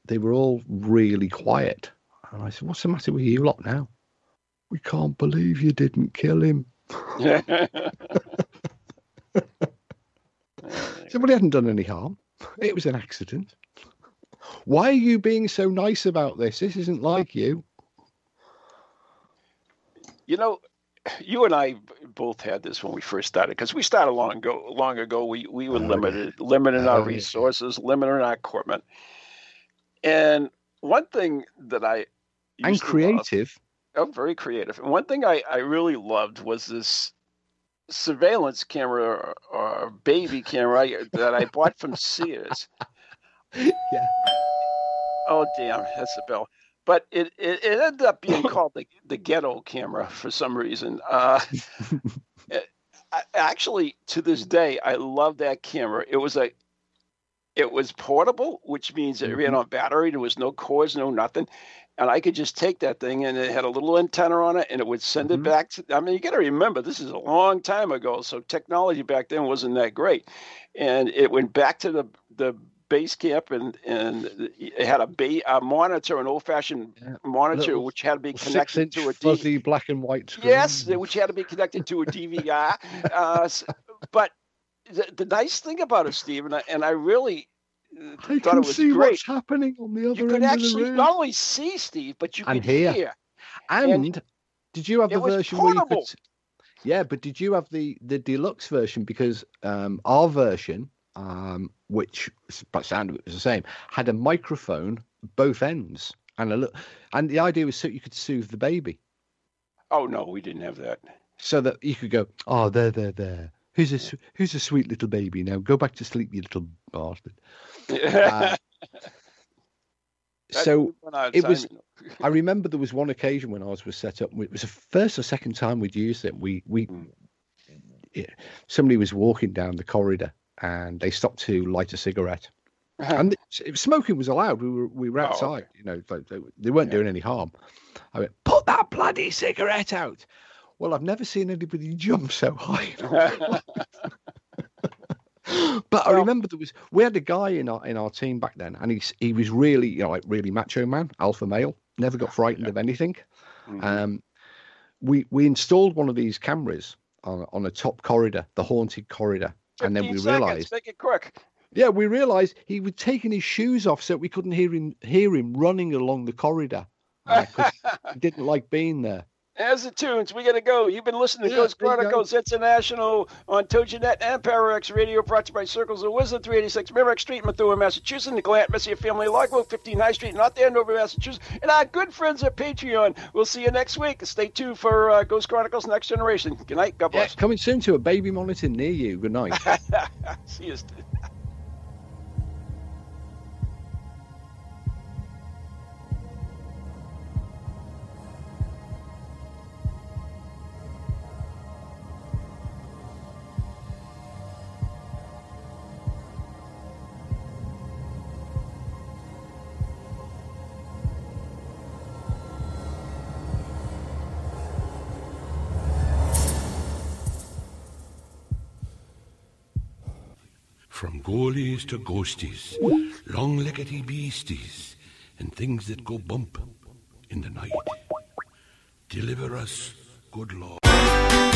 [SPEAKER 2] they were all really quiet. And I said, "What's the matter with you lot now?" We can't believe you didn't kill him. Somebody hadn't done any harm. It was an accident. Why are you being so nice about this? This isn't like you.
[SPEAKER 1] You know, you and I both had this when we first started because we started long ago. Long ago, we we were
[SPEAKER 2] Oh, yeah.
[SPEAKER 1] limited, limiting
[SPEAKER 2] Oh,
[SPEAKER 1] our
[SPEAKER 2] yeah.
[SPEAKER 1] resources, limiting our equipment. And one thing that I
[SPEAKER 2] and
[SPEAKER 1] used to love.
[SPEAKER 2] creative.
[SPEAKER 1] Oh, very creative. And one thing I, I really loved was this surveillance camera or, or baby camera that I bought from Sears.
[SPEAKER 2] Yeah.
[SPEAKER 1] Oh, damn, that's the bell. But it, it, it ended up being called the, the ghetto camera for some reason. Uh, it- I, actually, to this day, I love that camera. It was a, it was portable, which means it ran on battery. There was no cords, no nothing, and I could just take that thing and it had a little antenna on it, and it would send
[SPEAKER 2] Mhm.
[SPEAKER 1] it back. To, I mean, you got to remember this is a long time ago, so technology back then wasn't that great, and it went back to the the base camp and and it had a, ba- a monitor, an old fashioned
[SPEAKER 2] Yeah.
[SPEAKER 1] monitor,
[SPEAKER 2] Little
[SPEAKER 1] which had to be connected to a D-
[SPEAKER 2] fuzzy black and white screen.
[SPEAKER 1] Yes, which had to be connected to a DVR. uh, but the, the nice thing about it, Steve, and I, and I really uh,
[SPEAKER 2] I
[SPEAKER 1] thought
[SPEAKER 2] can
[SPEAKER 1] it was
[SPEAKER 2] see
[SPEAKER 1] great.
[SPEAKER 2] what's happening on the other
[SPEAKER 1] You could
[SPEAKER 2] end of the
[SPEAKER 1] actually not only see Steve, but you
[SPEAKER 2] And
[SPEAKER 1] could
[SPEAKER 2] hear.
[SPEAKER 1] hear.
[SPEAKER 2] And,
[SPEAKER 1] and
[SPEAKER 2] did you have the version where you could? Yeah, but did you have the the deluxe version? Because um, our version, um, which by sound of it was the same, had a microphone both ends, and a look, and the idea was so you could soothe the baby,
[SPEAKER 1] Oh no, we didn't have that.
[SPEAKER 2] so that you could go, oh, there, there, there. Who's a who's a sweet little baby now? Go back to sleep, you little bastard. Uh, so
[SPEAKER 1] would run out of
[SPEAKER 2] it was- I remember there was one occasion when ours was set up. It was the first or second time we'd used it. We we
[SPEAKER 1] Mm.
[SPEAKER 2] it, somebody was walking down the corridor and they stopped to light a cigarette. And it, it- smoking was allowed. We were we were
[SPEAKER 1] Oh,
[SPEAKER 2] outside. You know, they, they weren't
[SPEAKER 1] Yeah.
[SPEAKER 2] doing any harm. I went, put that bloody cigarette out. Well, I've never seen anybody jump so high. But I remember there was we had a guy in our in our team back then, and he's he was really you know like really macho man, alpha male, never got frightened of anything.
[SPEAKER 1] Mhm.
[SPEAKER 2] Um, we we installed one of these cameras on on a top corridor, the haunted corridor, and then we
[SPEAKER 1] seconds,
[SPEAKER 2] realised,
[SPEAKER 1] Make it quick.
[SPEAKER 2] yeah, we realised he was taking his shoes off so we couldn't hear him hear him running along the corridor. uh, he didn't like being there.
[SPEAKER 1] As the tunes, we got to go. You've been listening to
[SPEAKER 2] Yeah,
[SPEAKER 1] Ghost
[SPEAKER 2] there you go.
[SPEAKER 1] Chronicles International on TogiNet and PowerX Radio, brought to you by Circles of Wisdom, 386 Merrick Street, Methuen, Massachusetts, the Glant Messier Family Logbook, 15 High Street, North Andover, Massachusetts, and our good friends at Patreon. We'll see you next week. Stay tuned for uh, Ghost Chronicles Next Generation. Good night. God
[SPEAKER 2] Yeah,
[SPEAKER 1] bless.
[SPEAKER 2] coming soon to a baby monitor near you. Good night.
[SPEAKER 1] see you.
[SPEAKER 3] From goalies to ghosties, long leggedy beasties, and things that go bump in the night. Deliver us, good Lord.